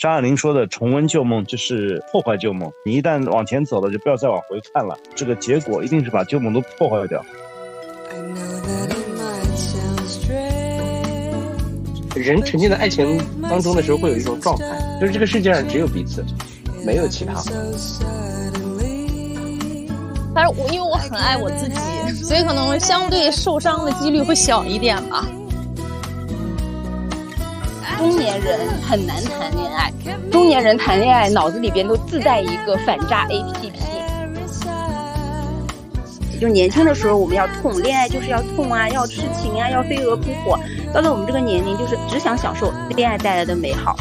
张爱玲说的“重温旧梦”就是破坏旧梦。你一旦往前走了，就不要再往回看了。这个结果一定是把旧梦都破坏掉。人沉浸在爱情当中的时候，会有一种状态，就是这个世界上只有彼此，没有其他。但是我因为我很爱我自己，所以可能相对受伤的几率会小一点吧。中年人很难谈恋爱，中年人谈恋爱脑子里边都自带一个反诈 APP。就年轻的时候我们要痛，恋爱就是要痛啊，要痴情啊，要飞蛾扑火。到了我们这个年龄，就是只想享受恋爱带来的美好。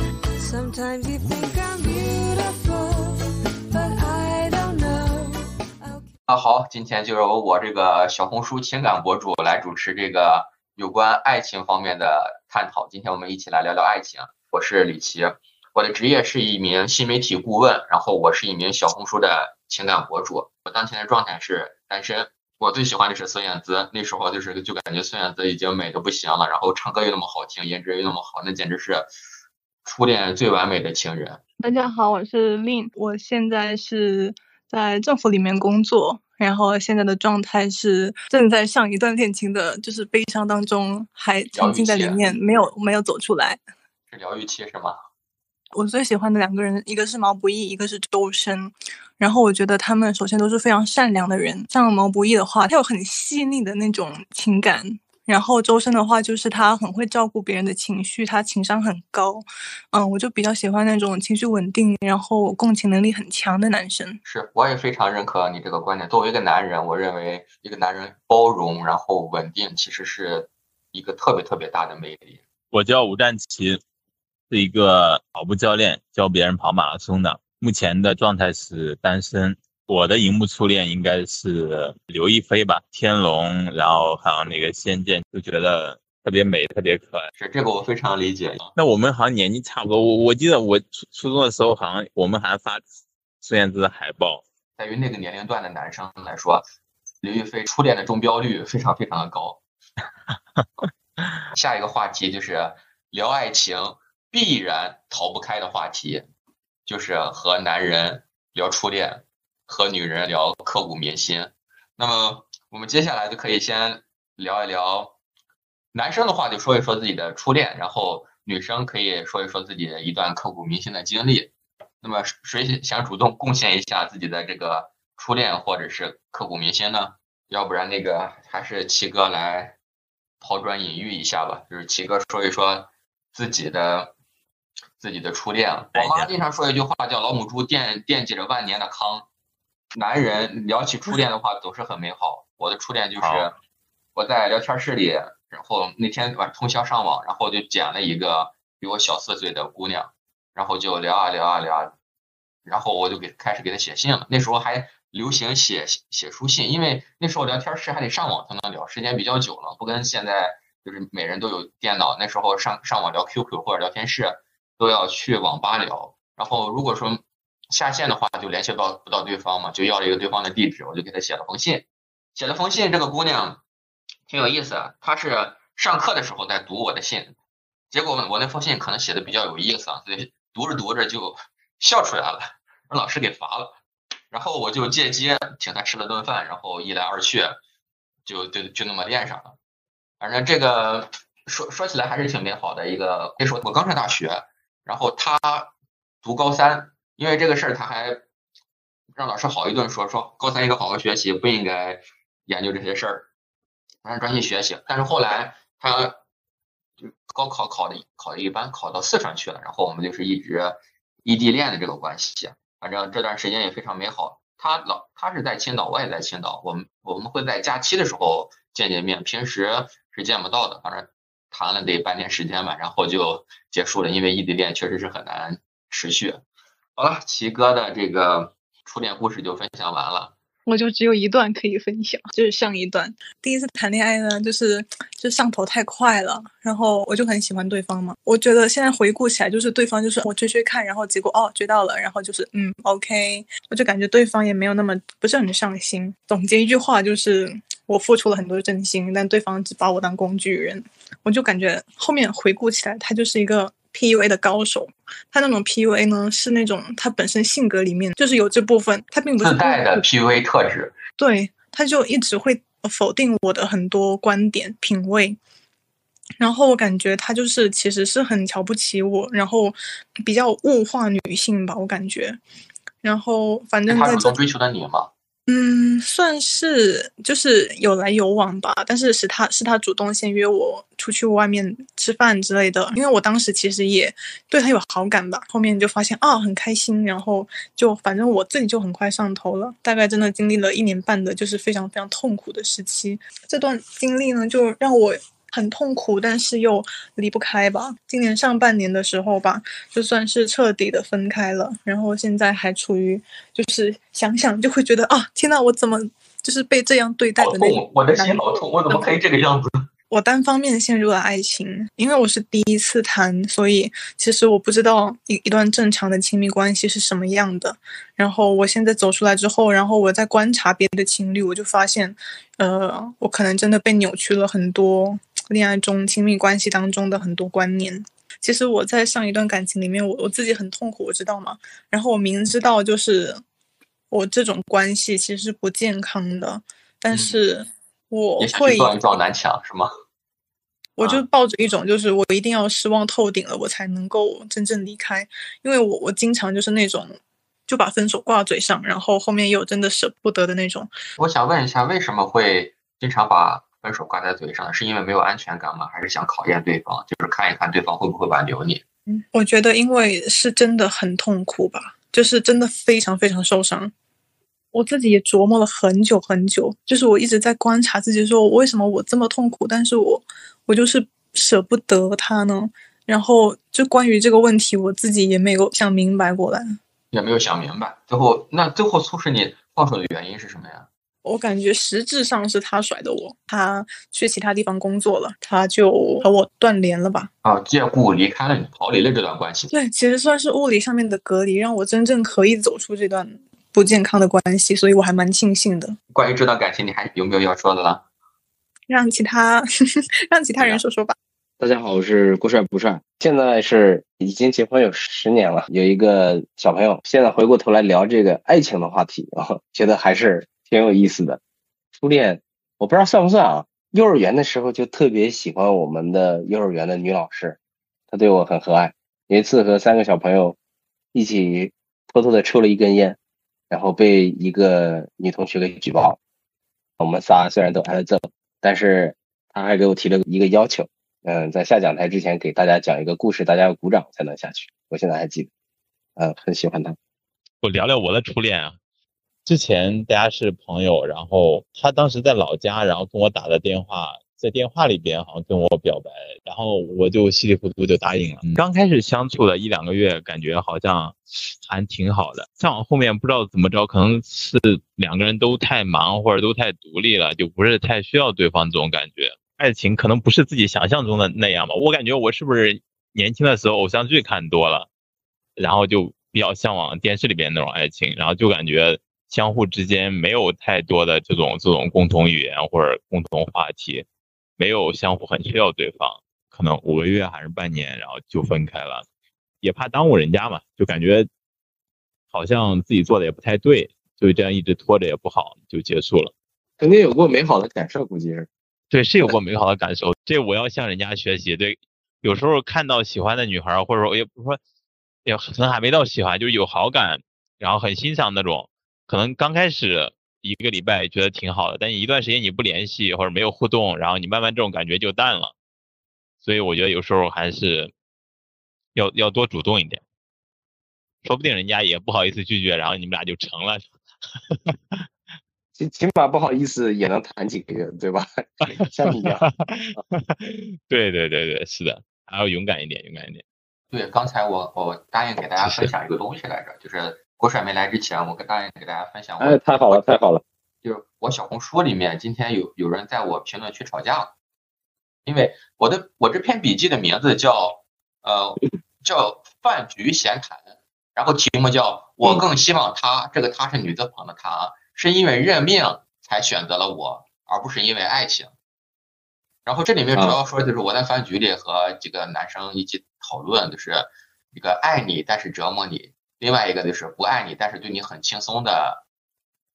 啊好，今天就由我这个小红书情感博主来主持这个有关爱情方面的探讨。今天我们一起来聊聊爱情。我是李琦，我的职业是一名新媒体顾问，然后我是一名小红书的情感博主。我当前的状态是单身。我最喜欢的是孙燕姿，那时候就是就感觉孙燕姿已经美的不行了，然后唱歌又那么好听，颜值又那么好，那简直是初恋最完美的情人。大家好，我是 Lin，我现在是。在政府里面工作，然后现在的状态是正在上一段恋情的，就是悲伤当中，还沉浸在里面，没有没有走出来。是疗愈期是吗？我最喜欢的两个人，一个是毛不易，一个是周深。然后我觉得他们首先都是非常善良的人。像毛不易的话，他有很细腻的那种情感。然后周深的话，就是他很会照顾别人的情绪，他情商很高，嗯，我就比较喜欢那种情绪稳定，然后共情能力很强的男生。是，我也非常认可你这个观点。作为一个男人，我认为一个男人包容然后稳定，其实是一个特别特别大的魅力。我叫吴占奇，是一个跑步教练，教别人跑马拉松的，目前的状态是单身。我的荧幕初恋应该是刘亦菲吧，天龙，然后还有那个仙剑，就觉得特别美，特别可爱。是这个我非常理解。那我们好像年纪差不多，我我记得我初初中的时候，好像我们还发孙燕姿的海报。在于那个年龄段的男生来说，刘亦菲初恋的中标率非常非常的高。下一个话题就是聊爱情必然逃不开的话题，就是和男人聊初恋。和女人聊刻骨铭心，那么我们接下来就可以先聊一聊男生的话，就说一说自己的初恋，然后女生可以说一说自己的一段刻骨铭心的经历。那么谁想主动贡献一下自己的这个初恋或者是刻骨铭心呢？要不然那个还是七哥来抛砖引玉一下吧，就是七哥说一说自己的自己的初恋。我妈经常说一句话，叫“老母猪惦惦记着万年的糠”。男人聊起初恋的话，总是很美好。我的初恋就是我在聊天室里，然后那天晚通宵上网，然后就捡了一个比我小四岁的姑娘，然后就聊啊聊啊聊，然后我就给开始给她写信了。那时候还流行写写书信，因为那时候聊天室还得上网才能聊，时间比较久了，不跟现在就是每人都有电脑。那时候上上网聊 QQ 或者聊天室，都要去网吧聊。然后如果说下线的话就联系到不到对方嘛，就要了一个对方的地址，我就给他写了封信。写了封信，这个姑娘挺有意思，她是上课的时候在读我的信，结果我那封信可能写的比较有意思啊，所以读着读着就笑出来了，让老师给罚了。然后我就借机请她吃了顿饭，然后一来二去就就就那么恋上了。反正这个说说起来还是挺美好的一个。那时候我刚上大学，然后她读高三。因为这个事儿，他还让老师好一顿说，说高三应该好好学习，不应该研究这些事儿，让专心学习。但是后来他就高考考的考的一般，考到四川去了。然后我们就是一直异地恋的这个关系，反正这段时间也非常美好。他老他是在青岛，我也在青岛，我们我们会在假期的时候见见面，平时是见不到的。反正谈了得半年时间吧，然后就结束了，因为异地恋确实是很难持续。好了，齐哥的这个初恋故事就分享完了。我就只有一段可以分享，就是上一段。第一次谈恋爱呢，就是就上头太快了，然后我就很喜欢对方嘛。我觉得现在回顾起来，就是对方就是我追追看，然后结果哦追到了，然后就是嗯 OK，我就感觉对方也没有那么不是很上心。总结一句话就是，我付出了很多真心，但对方只把我当工具人。我就感觉后面回顾起来，他就是一个 PUA 的高手，他那种 PUA 呢是那种他本身性格里面就是有这部分，他并不是自带的 PUA 特质。对，他就一直会否定我的很多观点品味，然后我感觉他就是其实是很瞧不起我，然后比较物化女性吧，我感觉。然后反正在这追求的你吗？嗯，算是就是有来有往吧，但是是他是他主动先约我出去外面吃饭之类的，因为我当时其实也对他有好感吧，后面就发现啊很开心，然后就反正我自己就很快上头了，大概真的经历了一年半的，就是非常非常痛苦的时期，这段经历呢就让我。很痛苦，但是又离不开吧。今年上半年的时候吧，就算是彻底的分开了，然后现在还处于就是想想就会觉得啊，天呐，我怎么就是被这样对待的那种？我的心好痛，我怎么可以这个样子？我单方面陷入了爱情，因为我是第一次谈，所以其实我不知道一一段正常的亲密关系是什么样的。然后我现在走出来之后，然后我在观察别的情侣，我就发现，呃，我可能真的被扭曲了很多。恋爱中、亲密关系当中的很多观念，其实我在上一段感情里面，我我自己很痛苦，我知道吗？然后我明知道就是我这种关系其实是不健康的，但是我会撞撞南墙是吗？我就抱着一种就是我一定要失望透顶了，我才能够真正离开，因为我我经常就是那种就把分手挂嘴上，然后后面又真的舍不得的那种。我想问一下，为什么会经常把？分手挂在嘴上，是因为没有安全感吗？还是想考验对方，就是看一看对方会不会挽留你？嗯，我觉得因为是真的很痛苦吧，就是真的非常非常受伤。我自己也琢磨了很久很久，就是我一直在观察自己，说我为什么我这么痛苦，但是我我就是舍不得他呢？然后就关于这个问题，我自己也没有想明白过来，也没有想明白。最后，那最后促使你放手的原因是什么呀？我感觉实质上是他甩的我，他去其他地方工作了，他就和我断联了吧？啊，借故离开了你，逃离了这段关系。对，其实算是物理上面的隔离，让我真正可以走出这段不健康的关系，所以我还蛮庆幸的。关于这段感情，你还有没有要说的了？让其他 让其他人说说吧。大家好，我是郭帅不帅，现在是已经结婚有十年了，有一个小朋友。现在回过头来聊这个爱情的话题，然 后觉得还是。挺有意思的，初恋我不知道算不算啊？幼儿园的时候就特别喜欢我们的幼儿园的女老师，她对我很和蔼。有一次和三个小朋友一起偷偷的抽了一根烟，然后被一个女同学给举报。我们仨虽然都挨了揍，但是他还给我提了一个要求，嗯，在下讲台之前给大家讲一个故事，大家要鼓掌才能下去。我现在还记得，嗯，很喜欢他。我聊聊我的初恋啊。之前大家是朋友，然后他当时在老家，然后跟我打的电话，在电话里边好像跟我表白，然后我就稀里糊涂就答应了。刚开始相处了一两个月，感觉好像还挺好的。再往后面不知道怎么着，可能是两个人都太忙或者都太独立了，就不是太需要对方这种感觉。爱情可能不是自己想象中的那样吧。我感觉我是不是年轻的时候偶像剧看多了，然后就比较向往电视里边那种爱情，然后就感觉。相互之间没有太多的这种这种共同语言或者共同话题，没有相互很需要对方，可能五个月还是半年，然后就分开了，也怕耽误人家嘛，就感觉好像自己做的也不太对，就这样一直拖着也不好，就结束了。肯定有过美好的感受，估计是。对，是有过美好的感受，这我要向人家学习。对，有时候看到喜欢的女孩，或者说也不说，也可能还没到喜欢，就是有好感，然后很欣赏那种。可能刚开始一个礼拜觉得挺好的，但一段时间你不联系或者没有互动，然后你慢慢这种感觉就淡了。所以我觉得有时候还是要要多主动一点，说不定人家也不好意思拒绝，然后你们俩就成了。起起码不好意思也能谈几个月，对吧？像你一样。对对对对，是的，还要勇敢一点，勇敢一点。对，刚才我我答应给大家分享一个东西来着，就是。郭帅没来之前，我跟大家给大家分享。哎，太好了，太好了！就是我小红书里面，今天有有人在我评论区吵架了，因为我的我这篇笔记的名字叫呃叫饭局闲谈，然后题目叫我更希望他这个他是女字旁的他，是因为认命才选择了我，而不是因为爱情。然后这里面主要说的就是我在饭局里和几个男生一起讨论，就是一个爱你但是折磨你，另外一个就是不爱你但是对你很轻松的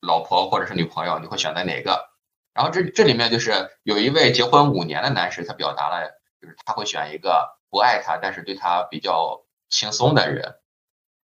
老婆或者是女朋友，你会选择哪个？然后这这里面就是有一位结婚五年的男士，他表达了就是他会选一个不爱他但是对他比较轻松的人，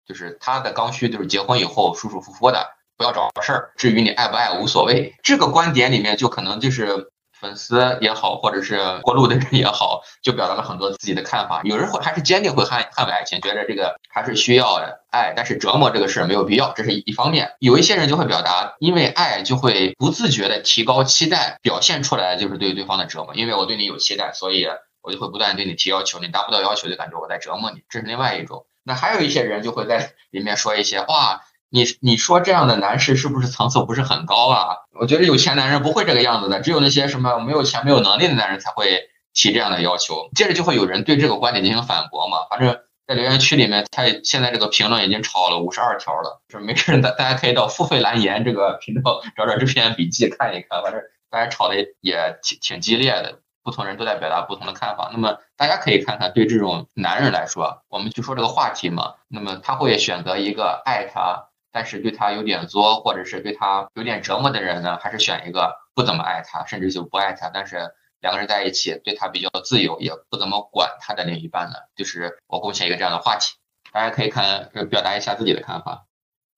就是他的刚需就是结婚以后舒舒服服的，不要找事儿。至于你爱不爱无所谓。这个观点里面就可能就是粉丝也好，或者是过路的人也好，就表达了很多自己的看法。有人会还是坚定会捍捍卫爱情，觉得这个还是需要爱，但是折磨这个事没有必要，这是一方面。有一些人就会表达，因为爱就会不自觉的提高期待，表现出来就是对对方的折磨。因为我对你有期待，所以我就会不断对你提要求，你达不到要求就感觉我在折磨你，这是另外一种。那还有一些人就会在里面说一些哇，你你说这样的男士是不是层次不是很高啊？我觉得有钱男人不会这个样子的，只有那些什么没有钱没有能力的男人才会提这样的要求。接着就会有人对这个观点进行反驳嘛。反正，在留言区里面，他现在这个评论已经炒了五十二条了，就是没事，大大家可以到付费蓝颜这个频道找找这篇笔记看一看。反正大家吵的也挺挺激烈的。不同人都在表达不同的看法，那么大家可以看看，对这种男人来说，我们就说这个话题嘛，那么他会选择一个爱他，但是对他有点作，或者是对他有点折磨的人呢，还是选一个不怎么爱他，甚至就不爱他，但是两个人在一起对他比较自由，也不怎么管他的另一半呢？就是我贡献一个这样的话题，大家可以看表达一下自己的看法。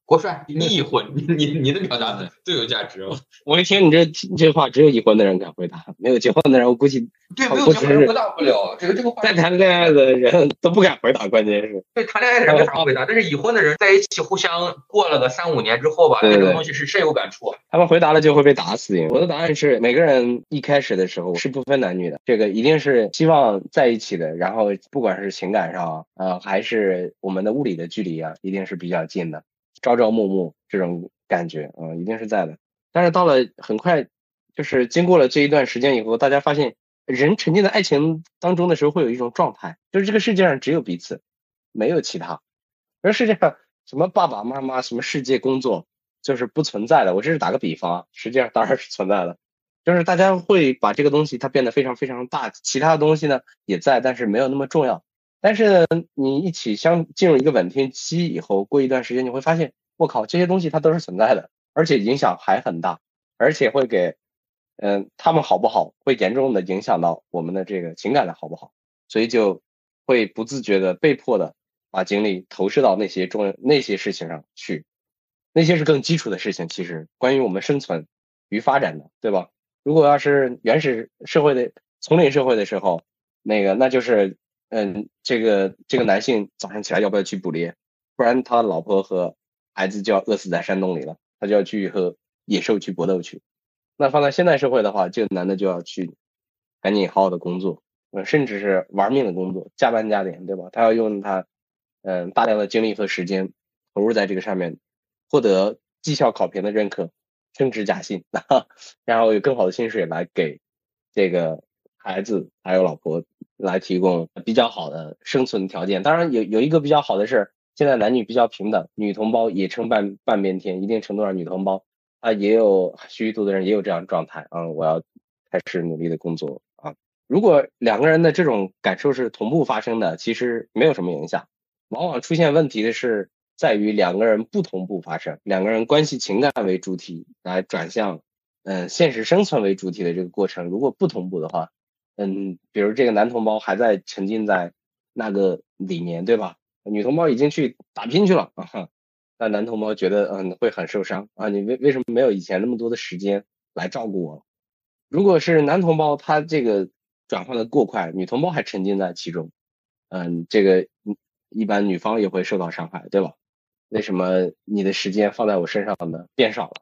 郭帅，你已婚，你你你的表达最有价值。我一听你这这话，只有已婚的人敢回答，没有结婚的人，我估计对没有结婚回答不了。这个这个话，在谈恋爱的人都不敢回答，关键是对谈恋爱的人没法回答，但是已婚的人在一起互相过了个三五年之后吧，对这个东西是深有感触。他们回答了就会被打死。我的答案是，每个人一开始的时候是不分男女的，这个一定是希望在一起的，然后不管是情感上啊，还是我们的物理的距离啊，一定是比较近的。朝朝暮暮这种感觉啊，一定是在的。但是到了很快，就是经过了这一段时间以后，大家发现人沉浸在爱情当中的时候，会有一种状态，就是这个世界上只有彼此，没有其他。而世界上什么爸爸妈妈、什么世界、工作，就是不存在的。我这是打个比方，实际上当然是存在的。就是大家会把这个东西它变得非常非常大，其他的东西呢也在，但是没有那么重要。但是你一起相进入一个稳定期以后，过一段时间你会发现，我靠，这些东西它都是存在的，而且影响还很大，而且会给，嗯，他们好不好，会严重的影响到我们的这个情感的好不好，所以就会不自觉的被迫的把精力投射到那些重那些事情上去，那些是更基础的事情，其实关于我们生存与发展的，对吧？如果要是原始社会的丛林社会的时候，那个那就是。嗯，这个这个男性早上起来要不要去捕猎？不然他老婆和孩子就要饿死在山洞里了，他就要去和野兽去搏斗去。那放在现代社会的话，这个男的就要去赶紧好好的工作，呃，甚至是玩命的工作，加班加点，对吧？他要用他嗯大量的精力和时间投入在这个上面，获得绩效考评的认可，升职加薪，然后有更好的薪水来给这个孩子还有老婆。来提供比较好的生存条件。当然，有有一个比较好的是，现在男女比较平等，女同胞也称半半边天。一定程度上，女同胞啊，也有虚度的人也有这样状态啊。我要开始努力的工作啊。如果两个人的这种感受是同步发生的，其实没有什么影响。往往出现问题的是在于两个人不同步发生，两个人关系情感为主体来转向嗯现实生存为主体的这个过程，如果不同步的话。嗯，比如这个男同胞还在沉浸在那个里面，对吧？女同胞已经去打拼去了 啊，那男同胞觉得嗯会很受伤啊，你为为什么没有以前那么多的时间来照顾我？如果是男同胞他这个转换的过快，女同胞还沉浸在其中，嗯，这个一般女方也会受到伤害，对吧？为什么你的时间放在我身上呢变少了？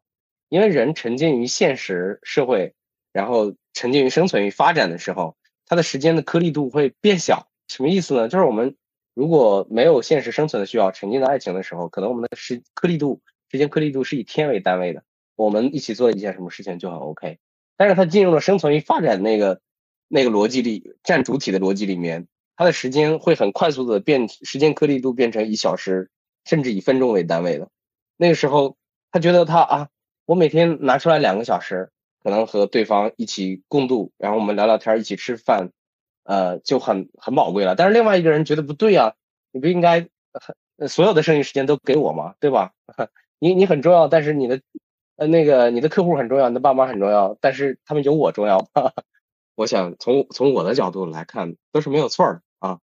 因为人沉浸于现实社会。然后沉浸于生存与发展的时候，它的时间的颗粒度会变小。什么意思呢？就是我们如果没有现实生存的需要，沉浸在爱情的时候，可能我们的时颗粒度时间颗粒度是以天为单位的。我们一起做一件什么事情就很 OK。但是它进入了生存与发展那个那个逻辑里，占主体的逻辑里面，它的时间会很快速的变，时间颗粒度变成以小时甚至以分钟为单位的。那个时候，他觉得他啊，我每天拿出来两个小时。可能和对方一起共度，然后我们聊聊天，一起吃饭，呃，就很很宝贵了。但是另外一个人觉得不对啊，你不应该所有的剩余时间都给我吗？对吧？你你很重要，但是你的呃那个你的客户很重要，你的爸妈很重要，但是他们有我重要。我想从从我的角度来看，都是没有错的啊。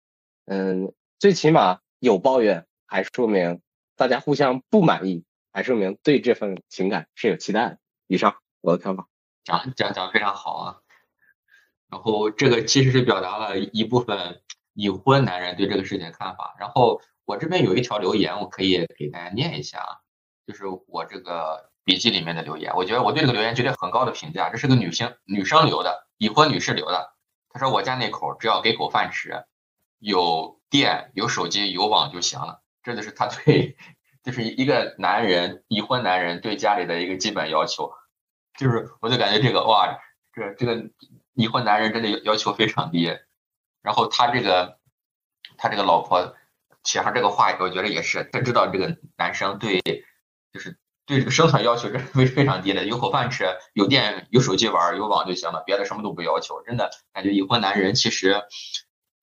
嗯，最起码有抱怨，还说明大家互相不满意，还说明对这份情感是有期待的。以上我的看法，讲讲讲非常好啊。然后这个其实是表达了一部分已婚男人对这个事情的看法。然后我这边有一条留言，我可以给大家念一下啊，就是我这个笔记里面的留言。我觉得我对这个留言绝对很高的评价，这是个女性女生留的，已婚女士留的。她说我家那口只要给狗饭吃，有电、有手机、有网就行了。这就是她对，就是一个男人已婚男人对家里的一个基本要求。就是我就感觉这个哇，这这个。已婚男人真的要要求非常低，然后他这个他这个老婆写上这个话以后，我觉得也是，他知道这个男生对就是对这个生存要求是非非常低的，有口饭吃，有电，有手机玩，有网就行了，别的什么都不要求。真的感觉已婚男人其实，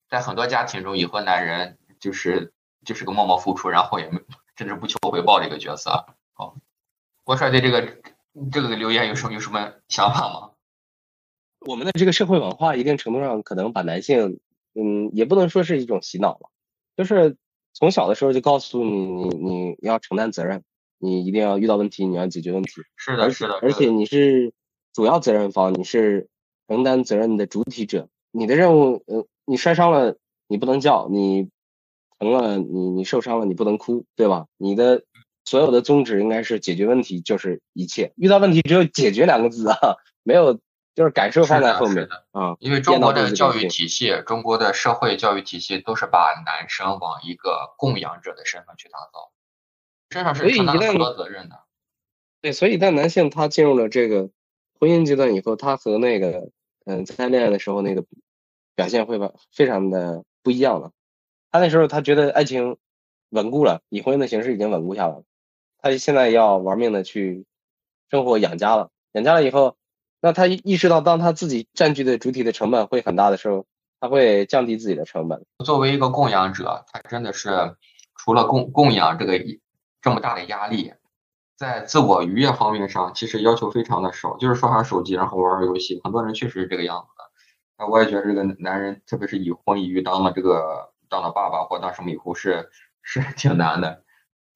在很多家庭中，已婚男人就是就是个默默付出，然后也没甚至不求回报的一个角色。好，郭帅对这个这个留言有什么有什么想法吗？我们的这个社会文化，一定程度上可能把男性，嗯，也不能说是一种洗脑吧，就是从小的时候就告诉你，你你要承担责任，你一定要遇到问题，你要解决问题。是的，是的。而且你是主要责任方，你是承担责任的主体者，你的任务，呃，你摔伤了你不能叫，你疼了你你受伤了你不能哭，对吧？你的所有的宗旨应该是解决问题就是一切，遇到问题只有解决两个字啊，没有。就是感受放在后面啊，因为中国的教育体系，中国的社会教育体系都是把男生往一个供养者的身份去打造，身上是承担很多责任的。对，所以在男性他进入了这个婚姻阶段以后，他和那个嗯在恋爱的时候那个表现会吧非常的不一样了。他那时候他觉得爱情稳固了，以婚姻的形式已经稳固下来了，他现在要玩命的去生活养家了，养家了以后。那他意识到，当他自己占据的主体的成本会很大的时候，他会降低自己的成本。作为一个供养者，他真的是除了供供养这个这么大的压力，在自我愉悦方面上，其实要求非常的少，就是刷刷手机，然后玩玩游戏。很多人确实是这个样子的。那我也觉得这个男人，特别是已婚已育，当了这个当了爸爸或当什么以后，是是挺难的。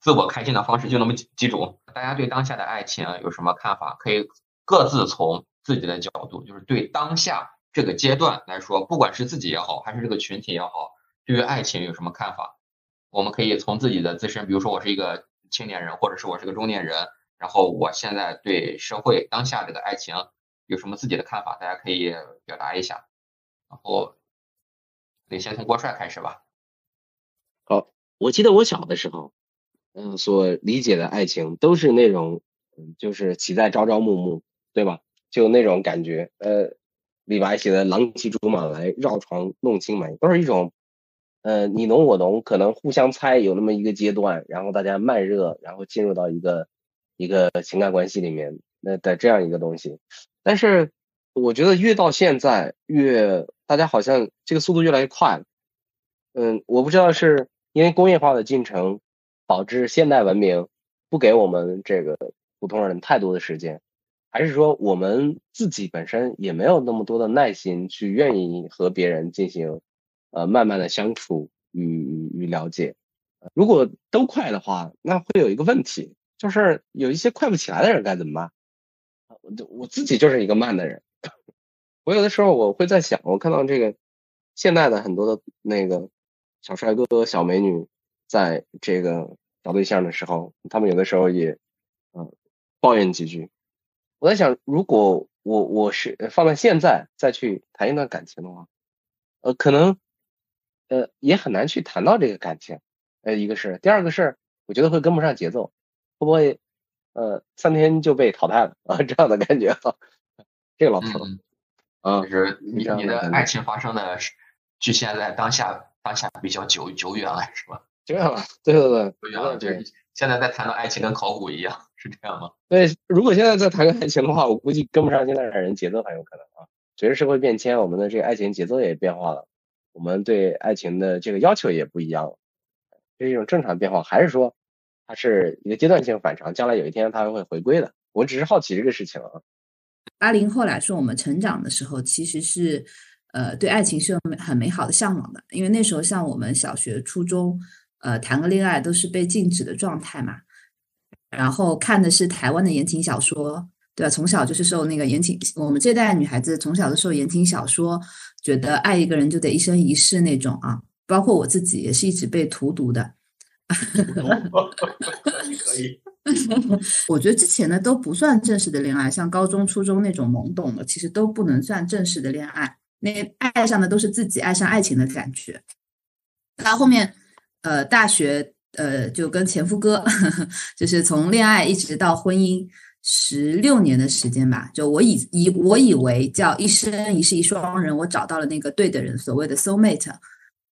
自我开心的方式就那么几几种。大家对当下的爱情有什么看法？可以各自从。自己的角度，就是对当下这个阶段来说，不管是自己也好，还是这个群体也好，对于爱情有什么看法？我们可以从自己的自身，比如说我是一个青年人，或者是我是个中年人，然后我现在对社会当下这个爱情有什么自己的看法？大家可以表达一下。然后，得先从郭帅开始吧。好，我记得我小的时候，嗯，所理解的爱情都是那种，嗯，就是骑在朝朝暮暮，对吧？就那种感觉，呃，李白写的“郎骑竹马来，绕床弄青梅”，都是一种，呃，你侬我侬，可能互相猜，有那么一个阶段，然后大家慢热，然后进入到一个一个情感关系里面，那的这样一个东西。但是我觉得越到现在，越大家好像这个速度越来越快。嗯，我不知道是因为工业化的进程导致现代文明不给我们这个普通人太多的时间。还是说我们自己本身也没有那么多的耐心去愿意和别人进行，呃，慢慢的相处与与了解。如果都快的话，那会有一个问题，就是有一些快不起来的人该怎么办？我我自己就是一个慢的人。我有的时候我会在想，我看到这个现在的很多的那个小帅哥、小美女，在这个找对象的时候，他们有的时候也嗯抱怨几句。我在想，如果我我是放在现在再去谈一段感情的话，呃，可能呃也很难去谈到这个感情。呃，一个是，第二个是，我觉得会跟不上节奏，会不会呃三天就被淘汰了啊？这样的感觉，这个老头，啊，就是你你的爱情发生的局限在当下当下比较久久远了，是吧？久远了，对对对，久远了，就是现在在谈到爱情跟考古一样。是这样吗？对，如果现在再谈个爱情的话，我估计跟不上现在的人节奏，很有可能啊。随着社会变迁，我们的这个爱情节奏也变化了，我们对爱情的这个要求也不一样了，这是一种正常变化，还是说它是一个阶段性反常，将来有一天它会回归的？我只是好奇这个事情啊。八零后来说，我们成长的时候其实是呃对爱情是有很美好的向往的，因为那时候像我们小学、初中，呃谈个恋爱都是被禁止的状态嘛，然后看的是台湾的言情小说。对吧？从小就是受那个言情，我们这代女孩子从小都受言情小说，觉得爱一个人就得一生一世那种啊。包括我自己也是一直被荼毒的。可以。我觉得之前的都不算正式的恋爱，像高中、初中那种懵懂的，其实都不能算正式的恋爱。那爱上的都是自己爱上爱情的感觉。到后面，呃，大学，呃，就跟前夫哥，就是从恋爱一直到婚姻。十六年的时间吧，就我以以我以为叫一生一世一双人，我找到了那个对的人，所谓的 soul mate，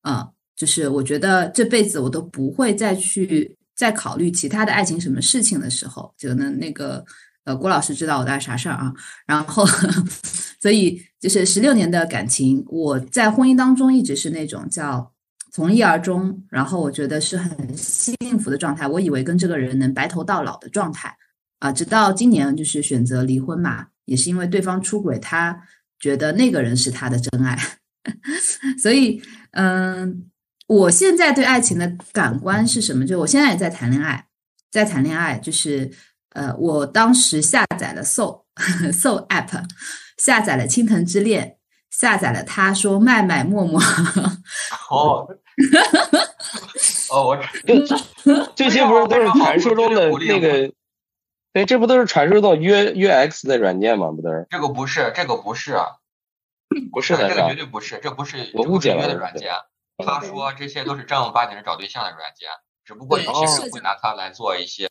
啊，就是我觉得这辈子我都不会再去再考虑其他的爱情什么事情的时候，就那那个呃郭老师知道我的啥事儿啊，然后 所以就是十六年的感情，我在婚姻当中一直是那种叫从一而终，然后我觉得是很幸福的状态，我以为跟这个人能白头到老的状态。啊，直到今年就是选择离婚嘛，也是因为对方出轨，他觉得那个人是他的真爱，所以，嗯，我现在对爱情的感官是什么？就我现在也在谈恋爱，在谈恋爱，就是呃，我当时下载了 Soul Soul App，下载了青藤之恋，下载了他说麦麦陌陌，哦，哦，我这 这些不是都是传说中的那个。对，这不都是传说中约约 X 的软件吗？不都是？这个不是，这个不是，不是的，这个绝对不是，这不是我误解了约的软件。他说这些都是正儿八经的找对象的软件，只不过有些人会拿它来做一些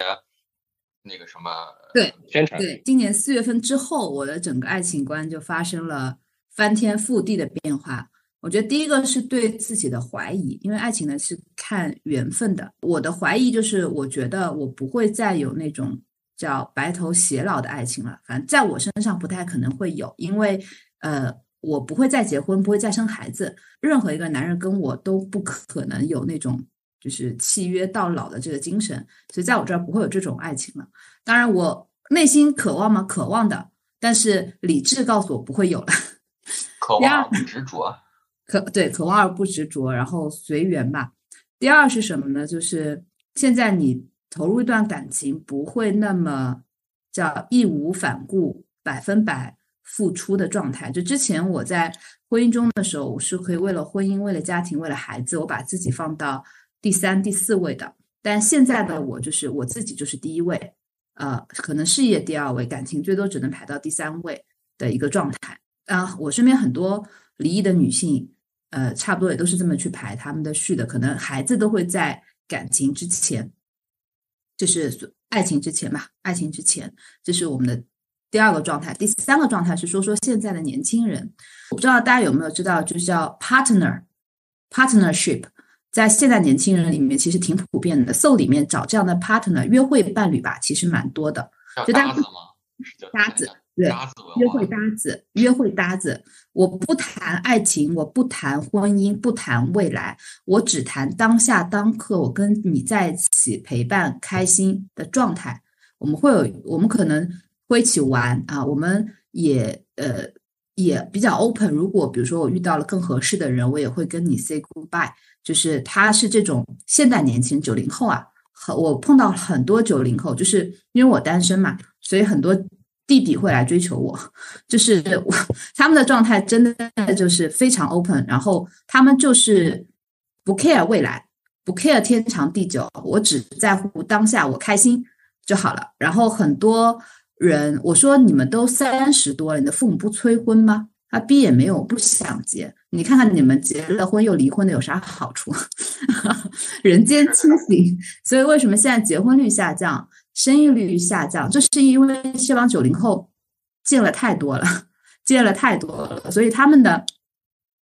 那个什么对宣传。对，今年四月份之后，我的整个爱情观就发生了翻天覆地的变化。我觉得第一个是对自己的怀疑，因为爱情呢是看缘分的。我的怀疑就是，我觉得我不会再有那种。叫白头偕老的爱情了，反正在我身上不太可能会有，因为呃，我不会再结婚，不会再生孩子，任何一个男人跟我都不可能有那种就是契约到老的这个精神，所以在我这儿不会有这种爱情了。当然，我内心渴望吗？渴望的，但是理智告诉我不会有了。渴望而不执着，可对，渴望而不执着，然后随缘吧。第二是什么呢？就是现在你。投入一段感情不会那么叫义无反顾、百分百付出的状态。就之前我在婚姻中的时候，我是可以为了婚姻、为了家庭、为了孩子，我把自己放到第三、第四位的。但现在的我就是我自己就是第一位，呃，可能事业第二位，感情最多只能排到第三位的一个状态。啊，我身边很多离异的女性，呃，差不多也都是这么去排他们的序的，可能孩子都会在感情之前。就是爱情之前吧，爱情之前，这是我们的第二个状态。第三个状态是说说现在的年轻人，我不知道大家有没有知道，就是叫 partner partnership，在现在年轻人里面其实挺普遍的。So 里面找这样的 partner 约会伴侣吧，其实蛮多的。就搭子吗？搭子。对，约会搭子，约会搭子。我不谈爱情，我不谈婚姻，不谈未来，我只谈当下当刻，我跟你在一起陪伴开心的状态。我们会有，我们可能会一起玩啊，我们也呃也比较 open。如果比如说我遇到了更合适的人，我也会跟你 say goodbye。就是他是这种现代年轻人，九零后啊，和我碰到很多九零后，就是因为我单身嘛，所以很多。弟弟会来追求我，就是他们的状态真的就是非常 open，然后他们就是不 care 未来，不 care 天长地久，我只在乎当下，我开心就好了。然后很多人我说你们都三十多了，你的父母不催婚吗？他逼也没有不想结，你看看你们结了婚又离婚的有啥好处？人间清醒。所以为什么现在结婚率下降？生育率下降，这是因为这帮九零后见了太多了，见了太多了，所以他们的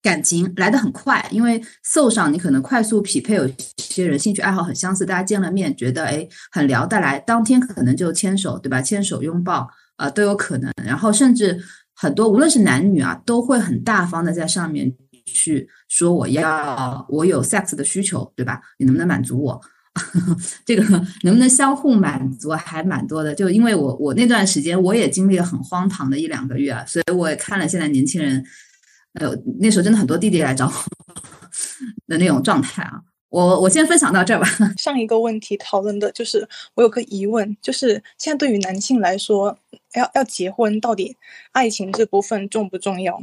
感情来得很快。因为 so 上你可能快速匹配，有些人兴趣爱好很相似，大家见了面觉得哎很聊得来，当天可能就牵手，对吧？牵手拥抱啊都有可能。然后甚至很多无论是男女啊，都会很大方的在上面去说我要我有 sex 的需求，对吧？你能不能满足我？这个能不能相互满足还蛮多的。就因为我我那段时间我也经历了很荒唐的一两个月啊，所以我也看了现在年轻人，呃，那时候真的很多弟弟来找我 的那种状态啊。我我先分享到这儿吧。上一个问题讨论的就是我有个疑问，就是现在对于男性来说，要要结婚，到底爱情这部分重不重要？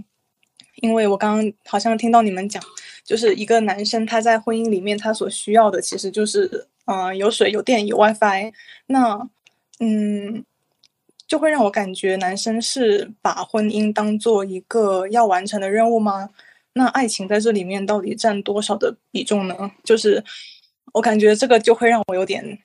因为我刚刚好像听到你们讲，就是一个男生他在婚姻里面他所需要的其实就是，嗯，有水有电有 WiFi。那，嗯，就会让我感觉男生是把婚姻当做一个要完成的任务吗？那爱情在这里面到底占多少的比重呢？就是我感觉这个就会让我有点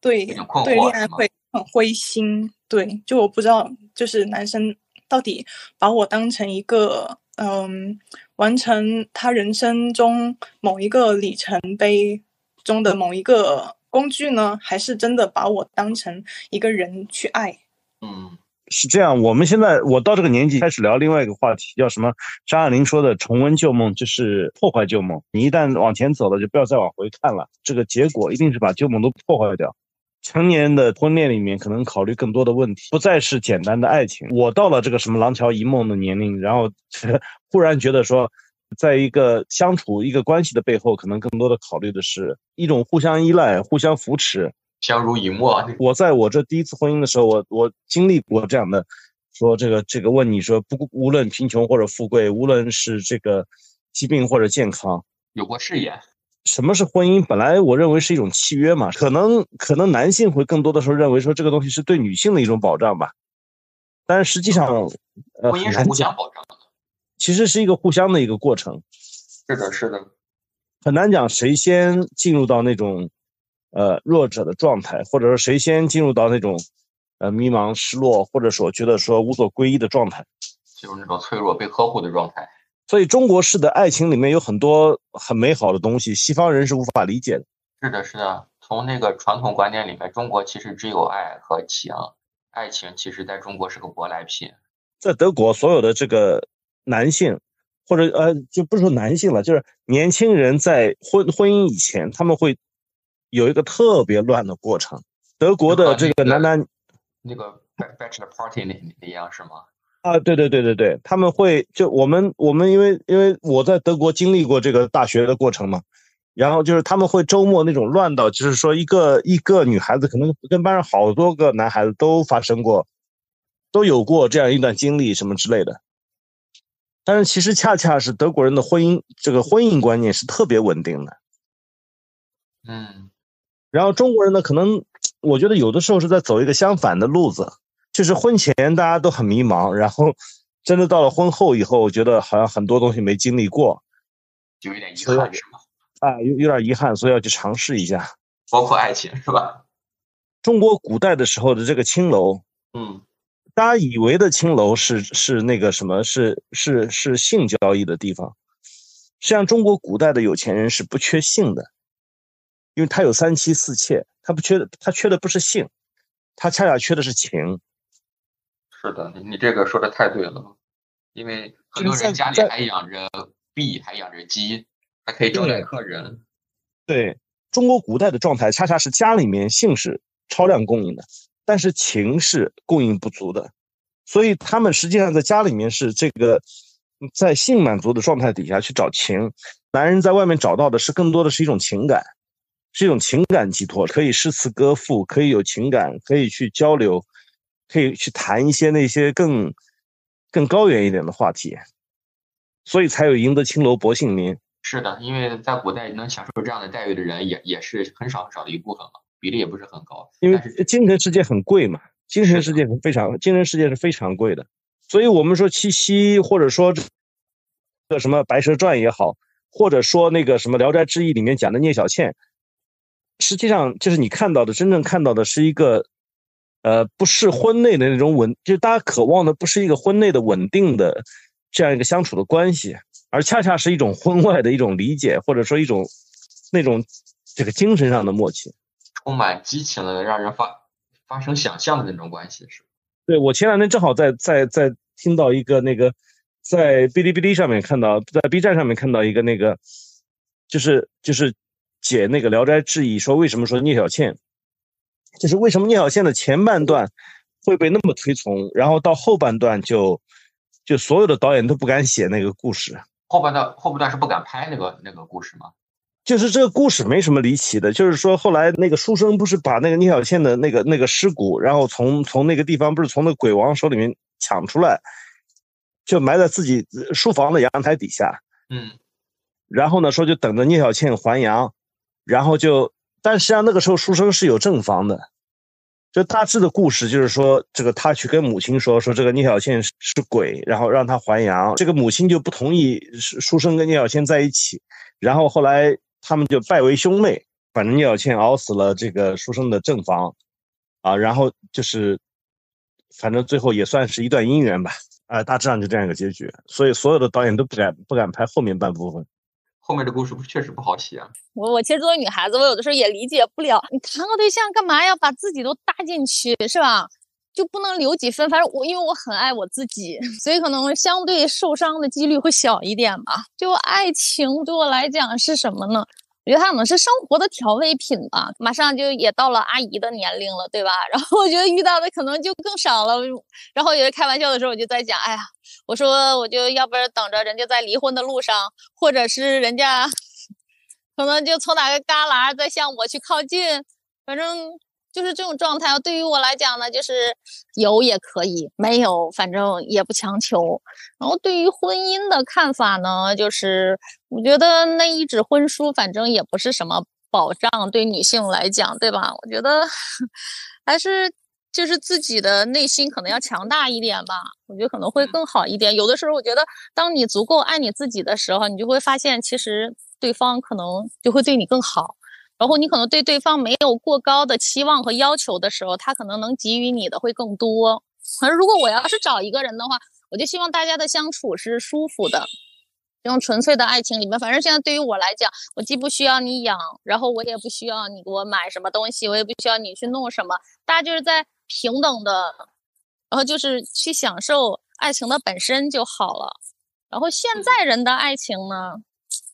对对恋爱会很灰心。对，就我不知道，就是男生到底把我当成一个嗯，完成他人生中某一个里程碑中的某一个工具呢，还是真的把我当成一个人去爱？嗯。是这样，我们现在我到这个年纪开始聊另外一个话题，叫什么？张爱玲说的“重温旧梦”就是破坏旧梦。你一旦往前走了，就不要再往回看了。这个结果一定是把旧梦都破坏掉。成年人的婚恋里面，可能考虑更多的问题，不再是简单的爱情。我到了这个什么“廊桥遗梦”的年龄，然后忽然觉得说，在一个相处一个关系的背后，可能更多的考虑的是一种互相依赖、互相扶持。相濡以沫。我在我这第一次婚姻的时候，我我经历过这样的，说这个这个问你说不无论贫穷或者富贵，无论是这个疾病或者健康，有过誓言。什么是婚姻？本来我认为是一种契约嘛，可能可能男性会更多的时候认为说这个东西是对女性的一种保障吧，但是实际上，婚姻是互相保障的，其实是一个互相的一个过程。是的，是的，很难讲谁先进入到那种。呃，弱者的状态，或者说谁先进入到那种，呃，迷茫、失落，或者说觉得说无所归依的状态，进入那种脆弱、被呵护的状态。所以，中国式的爱情里面有很多很美好的东西，西方人是无法理解的。是的，是的。从那个传统观念里面，中国其实只有爱和情，爱情其实在中国是个舶来品。在德国，所有的这个男性，或者呃，就不是说男性了，就是年轻人在婚婚姻以前，他们会。有一个特别乱的过程，德国的这个男男，那个 bachelor party 那那样是吗？啊，对对对对对，他们会就我们我们因为因为我在德国经历过这个大学的过程嘛，然后就是他们会周末那种乱到，就是说一个一个女孩子可能跟班上好多个男孩子都发生过，都有过这样一段经历什么之类的，但是其实恰恰是德国人的婚姻这个婚姻观念是特别稳定的，嗯。然后中国人呢，可能我觉得有的时候是在走一个相反的路子，就是婚前大家都很迷茫，然后真的到了婚后以后，我觉得好像很多东西没经历过，就有点遗憾，是吗？啊，有有点遗憾，所以要去尝试一下，包括爱情，是吧？中国古代的时候的这个青楼，嗯，大家以为的青楼是是那个什么，是是是性交易的地方，实际上中国古代的有钱人是不缺性的。因为他有三妻四妾，他不缺的，他缺的不是性，他恰恰缺的是情。是的，你这个说的太对了。因为很多人家里还养着币，还养着鸡，还可以招待客人。对中国古代的状态，恰恰是家里面性是超量供应的，但是情是供应不足的，所以他们实际上在家里面是这个在性满足的状态底下去找情，男人在外面找到的是更多的是一种情感。是一种情感寄托，可以诗词歌赋，可以有情感，可以去交流，可以去谈一些那些更更高远一点的话题，所以才有赢得青楼薄幸名。是的，因为在古代能享受这样的待遇的人也也是很少很少的一部分嘛，比例也不是很高。因为精神世界很贵嘛，精神世界是非常精神世界是非常贵的，所以我们说七夕，或者说这个什么《白蛇传》也好，或者说那个什么《聊斋志异》里面讲的聂小倩。实际上，就是你看到的，真正看到的是一个，呃，不是婚内的那种稳，就是大家渴望的不是一个婚内的稳定的这样一个相处的关系，而恰恰是一种婚外的一种理解，或者说一种那种这个精神上的默契，充满激情的，让人发发生想象的那种关系，是对我前两天正好在在在听到一个那个，在哔哩哔哩上面看到，在 B 站上面看到一个那个，就是就是解那个《聊斋志异》，说为什么说聂小倩，就是为什么聂小倩的前半段会被那么推崇，然后到后半段就就所有的导演都不敢写那个故事。后半段后半段是不敢拍那个那个故事吗？就是这个故事没什么离奇的，就是说后来那个书生不是把那个聂小倩的那个那个尸骨，然后从从那个地方不是从那鬼王手里面抢出来，就埋在自己书房的阳台底下。嗯，然后呢说就等着聂小倩还阳，然后就但实际上那个时候书生是有正房的，就大致的故事就是说这个他去跟母亲说说这个聂小倩是鬼，然后让他还阳，这个母亲就不同意书生跟聂小倩在一起，然后后来。他们就拜为兄妹，反正聂小倩熬死了这个书生的正房，啊，然后就是，反正最后也算是一段姻缘吧，啊，大致上就这样一个结局。所以所有的导演都不敢不敢拍后面半部分，后面的故事不确实不好写啊。我我其实作为女孩子，我有的时候也理解不了，你谈个对象干嘛要把自己都搭进去，是吧？就不能留几分？反正我因为我很爱我自己，所以可能相对受伤的几率会小一点吧。就爱情对我来讲是什么呢？我觉得它可能是生活的调味品吧。马上就也到了阿姨的年龄了，对吧？然后我觉得遇到的可能就更少了。然后有人开玩笑的时候，我就在讲，哎呀，我说我就要不然等着人家在离婚的路上，或者是人家可能就从哪个旮旯在向我去靠近，反正。就是这种状态，对于我来讲呢，就是有也可以，没有反正也不强求。然后对于婚姻的看法呢，就是我觉得那一纸婚书，反正也不是什么保障，对女性来讲，对吧？我觉得 还是就是自己的内心可能要强大一点吧，我觉得可能会更好一点。有的时候，我觉得当你足够爱你自己的时候，你就会发现，其实对方可能就会对你更好。然后你可能对对方没有过高的期望和要求的时候，他可能能给予你的会更多。而如果我要是找一个人的话，我就希望大家的相处是舒服的，这种纯粹的爱情里面。反正现在对于我来讲，我既不需要你养，然后我也不需要你给我买什么东西，我也不需要你去弄什么，大家就是在平等的，然后就是去享受爱情的本身就好了。然后现在人的爱情呢？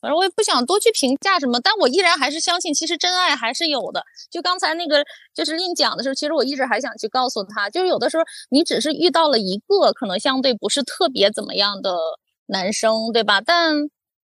反正我也不想多去评价什么，但我依然还是相信，其实真爱还是有的。就刚才那个，就是令讲的时候，其实我一直还想去告诉他，就是有的时候你只是遇到了一个可能相对不是特别怎么样的男生，对吧？但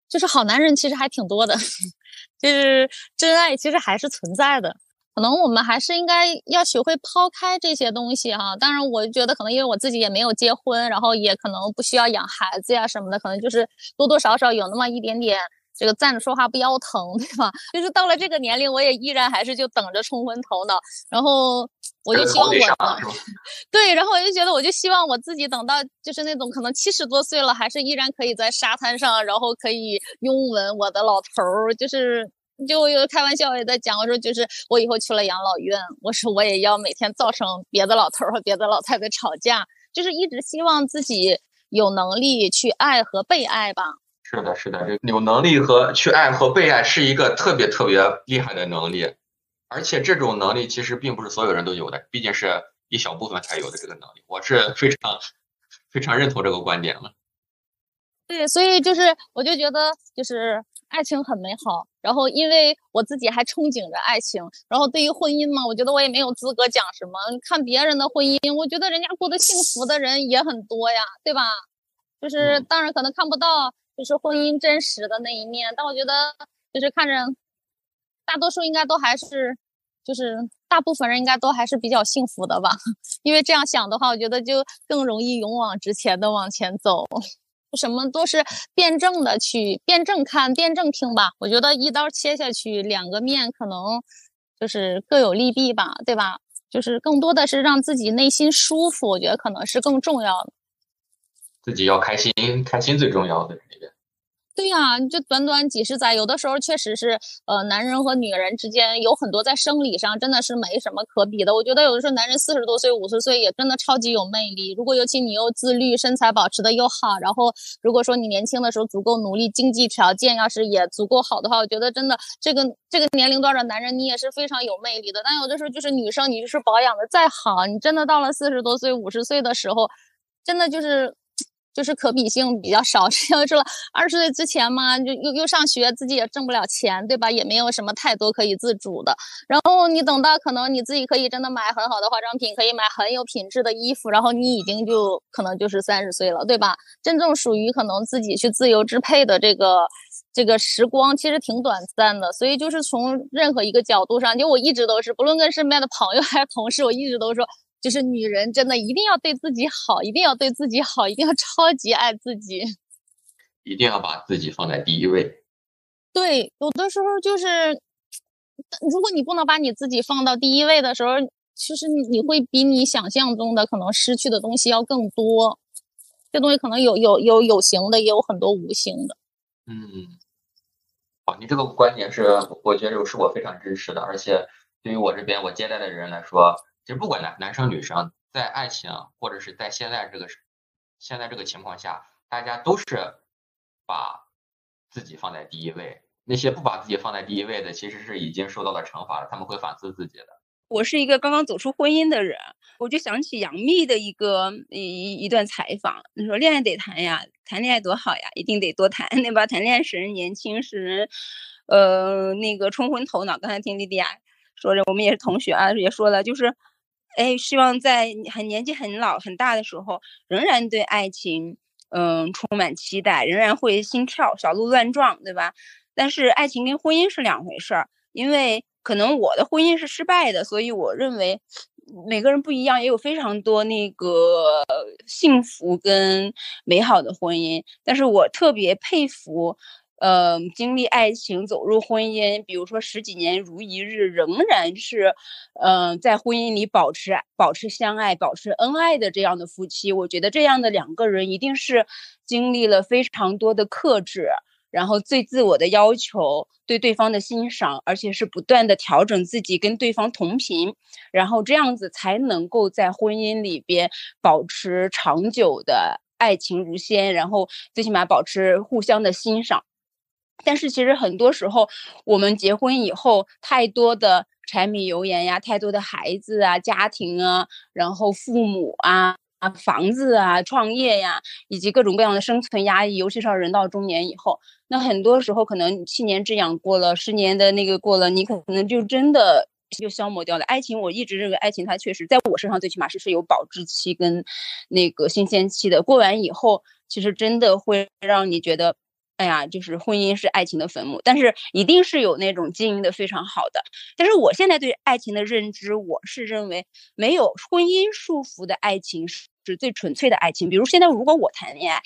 就是好男人其实还挺多的，就是真爱其实还是存在的。可能我们还是应该要学会抛开这些东西哈。当然，我觉得可能因为我自己也没有结婚，然后也可能不需要养孩子呀什么的，可能就是多多少少有那么一点点。这个站着说话不腰疼，对吧？就是到了这个年龄，我也依然还是就等着冲昏头脑。然后我就希望我，对，然后我就觉得，我就希望我自己等到就是那种可能七十多岁了，还是依然可以在沙滩上，然后可以拥吻我的老头儿。就是就有开玩笑也在讲，我说就是我以后去了养老院，我说我也要每天造成别的老头儿和别的老太太吵架，就是一直希望自己有能力去爱和被爱吧。是的，是的，这有能力和去爱和被爱是一个特别特别厉害的能力，而且这种能力其实并不是所有人都有的，毕竟是一小部分才有的这个能力。我是非常非常认同这个观点了。对，所以就是我就觉得就是爱情很美好，然后因为我自己还憧憬着爱情，然后对于婚姻嘛，我觉得我也没有资格讲什么。看别人的婚姻，我觉得人家过得幸福的人也很多呀，对吧？就是当然可能看不到。就是婚姻真实的那一面，但我觉得就是看着，大多数应该都还是，就是大部分人应该都还是比较幸福的吧。因为这样想的话，我觉得就更容易勇往直前的往前走，什么都是辩证的去辩证看、辩证听吧。我觉得一刀切下去，两个面可能就是各有利弊吧，对吧？就是更多的是让自己内心舒服，我觉得可能是更重要的。自己要开心，开心最重要的。对呀，就短短几十载，有的时候确实是，呃，男人和女人之间有很多在生理上真的是没什么可比的。我觉得有的时候男人四十多岁、五十岁也真的超级有魅力。如果尤其你又自律，身材保持的又好，然后如果说你年轻的时候足够努力，经济条件要是也足够好的话，我觉得真的这个这个年龄段的男人你也是非常有魅力的。但有的时候就是女生，你就是保养的再好，你真的到了四十多岁、五十岁的时候，真的就是。就是可比性比较少。因为说了二十岁之前嘛，就又又上学，自己也挣不了钱，对吧？也没有什么太多可以自主的。然后你等到可能你自己可以真的买很好的化妆品，可以买很有品质的衣服，然后你已经就可能就是三十岁了，对吧？真正属于可能自己去自由支配的这个。这个时光其实挺短暂的，所以就是从任何一个角度上，就我一直都是，不论跟身边的朋友还是同事，我一直都说，就是女人真的一定要对自己好，一定要对自己好，一定要 超级爱自己，一定要把自己放在第一位。对，有的时候就是，如果你不能把你自己放到第一位的时候，其实你会比你想象中的可能失去的东西要更多。这东西可能有有有有形的，也有很多无形的。嗯。好，你这个观点是，我觉得是我非常支持的，而且对于我这边我接待的人来说，其实不管男男生女生，在爱情或者是在现在这个现在这个情况下，大家都是把自己放在第一位。那些不把自己放在第一位的，其实是已经受到了惩罚了，他们会反思自己的。我是一个刚刚走出婚姻的人，我就想起杨幂的一个一一段采访，你说：“恋爱得谈呀。”谈恋爱多好呀，一定得多谈，对吧？谈恋爱使人年轻，使人，呃，那个冲昏头脑。刚才听莉迪亚说着，我们也是同学啊，也说了，就是，哎，希望在很年纪很老很大的时候，仍然对爱情，嗯，充满期待，仍然会心跳，小鹿乱撞，对吧？但是爱情跟婚姻是两回事儿，因为可能我的婚姻是失败的，所以我认为。每个人不一样，也有非常多那个幸福跟美好的婚姻。但是我特别佩服，呃，经历爱情走入婚姻，比如说十几年如一日，仍然是，嗯，在婚姻里保持保持相爱、保持恩爱的这样的夫妻。我觉得这样的两个人一定是经历了非常多的克制。然后最自我的要求，对对方的欣赏，而且是不断的调整自己，跟对方同频，然后这样子才能够在婚姻里边保持长久的爱情如仙，然后最起码保持互相的欣赏。但是其实很多时候，我们结婚以后，太多的柴米油盐呀，太多的孩子啊，家庭啊，然后父母啊。啊，房子啊，创业呀，以及各种各样的生存压抑，尤其是人到中年以后，那很多时候可能七年之痒过了，十年的那个过了，你可能就真的就消磨掉了。爱情，我一直认为爱情它确实在我身上最起码是是有保质期跟那个新鲜期的。过完以后，其实真的会让你觉得。哎呀，就是婚姻是爱情的坟墓，但是一定是有那种经营的非常好的。但是我现在对爱情的认知，我是认为没有婚姻束缚的爱情是最纯粹的爱情。比如现在如果我谈恋爱，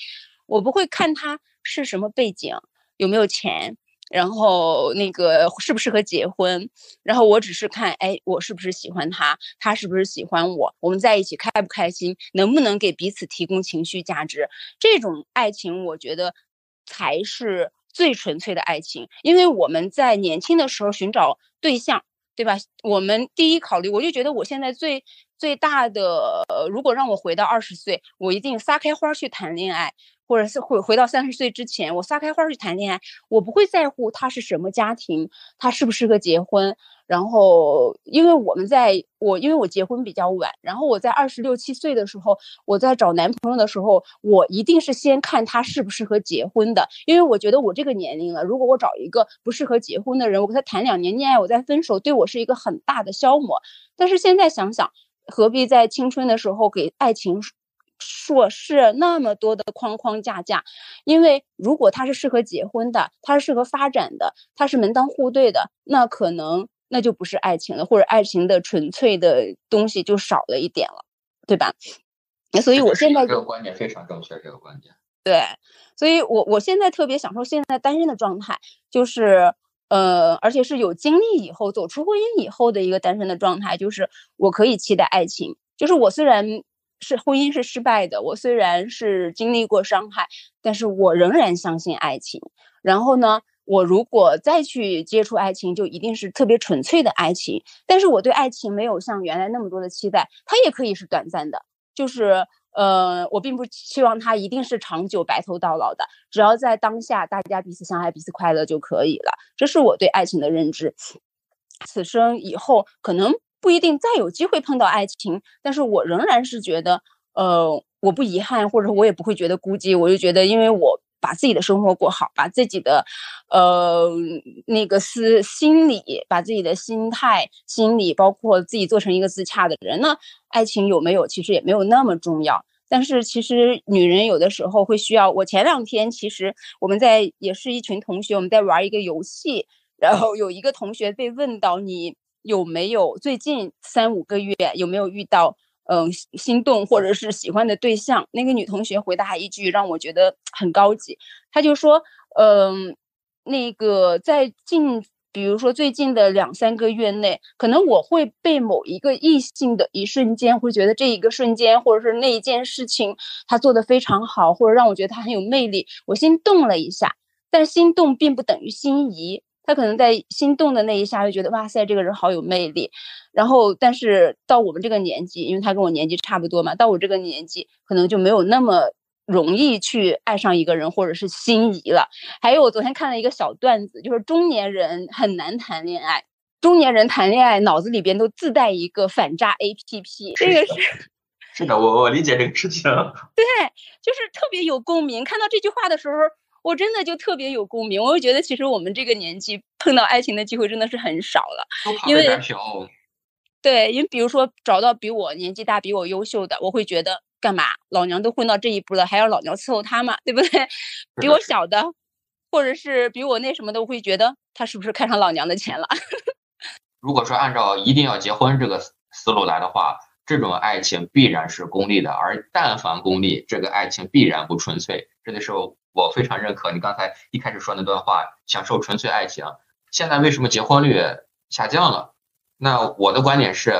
我不会看他是什么背景，有没有钱，然后那个适不适合结婚，然后我只是看，哎，我是不是喜欢他，他是不是喜欢我，我们在一起开不开心，能不能给彼此提供情绪价值，这种爱情，我觉得。才是最纯粹的爱情，因为我们在年轻的时候寻找对象，对吧？我们第一考虑，我就觉得我现在最最大的，如果让我回到二十岁，我一定撒开花去谈恋爱。或者是回回到三十岁之前，我撒开花去谈恋爱，我不会在乎他是什么家庭，他适不适合结婚。然后，因为我们在我因为我结婚比较晚，然后我在二十六七岁的时候，我在找男朋友的时候，我一定是先看他适不适合结婚的，因为我觉得我这个年龄了，如果我找一个不适合结婚的人，我跟他谈两年恋爱，我再分手，对我是一个很大的消磨。但是现在想想，何必在青春的时候给爱情？说是那么多的框框架架，因为如果他是适合结婚的，他是适合发展的，他是门当户对的，那可能那就不是爱情了，或者爱情的纯粹的东西就少了一点了，对吧？所以我现在这个观点非常正确，这个观点对，所以我我现在特别享受现在单身的状态，就是呃，而且是有经历以后走出婚姻以后的一个单身的状态，就是我可以期待爱情，就是我虽然。是婚姻是失败的，我虽然是经历过伤害，但是我仍然相信爱情。然后呢，我如果再去接触爱情，就一定是特别纯粹的爱情。但是我对爱情没有像原来那么多的期待，它也可以是短暂的。就是呃，我并不期望它一定是长久白头到老的，只要在当下大家彼此相爱、彼此快乐就可以了。这是我对爱情的认知。此生以后可能。不一定再有机会碰到爱情，但是我仍然是觉得，呃，我不遗憾，或者我也不会觉得孤寂。我就觉得，因为我把自己的生活过好，把自己的呃那个思心理，把自己的心态、心理，包括自己做成一个自洽的人呢，爱情有没有，其实也没有那么重要。但是其实女人有的时候会需要。我前两天其实我们在也是一群同学，我们在玩一个游戏，然后有一个同学被问到你有没有最近三五个月有没有遇到嗯心动或者是喜欢的对象？那个女同学回答一句让我觉得很高级，她就说嗯那个在近。比如说，最近的两三个月内，可能我会被某一个异性的一瞬间，会觉得这一个瞬间，或者是那一件事情，他做的非常好，或者让我觉得他很有魅力，我心动了一下。但心动并不等于心仪，他可能在心动的那一下就觉得哇塞，这个人好有魅力。然后，但是到我们这个年纪，因为他跟我年纪差不多嘛，到我这个年纪，可能就没有那么。容易去爱上一个人，或者是心仪了。还有，我昨天看了一个小段子，就是中年人很难谈恋爱。中年人谈恋爱，脑子里边都自带一个反诈 APP。这个是是的，我我理解这个事情。对，就是特别有共鸣。看到这句话的时候，我真的就特别有共鸣。我就觉得，其实我们这个年纪碰到爱情的机会真的是很少了，因为对，因为比如说找到比我年纪大、比我优秀的，我会觉得。干嘛？老娘都混到这一步了，还要老娘伺候他嘛？对不对？比我小的，或者是比我那什么的，我会觉得他是不是看上老娘的钱了？如果说按照一定要结婚这个思路来的话，这种爱情必然是功利的，而但凡功利，这个爱情必然不纯粹。这个时候，我非常认可你刚才一开始说那段话，享受纯粹爱情。现在为什么结婚率下降了？那我的观点是，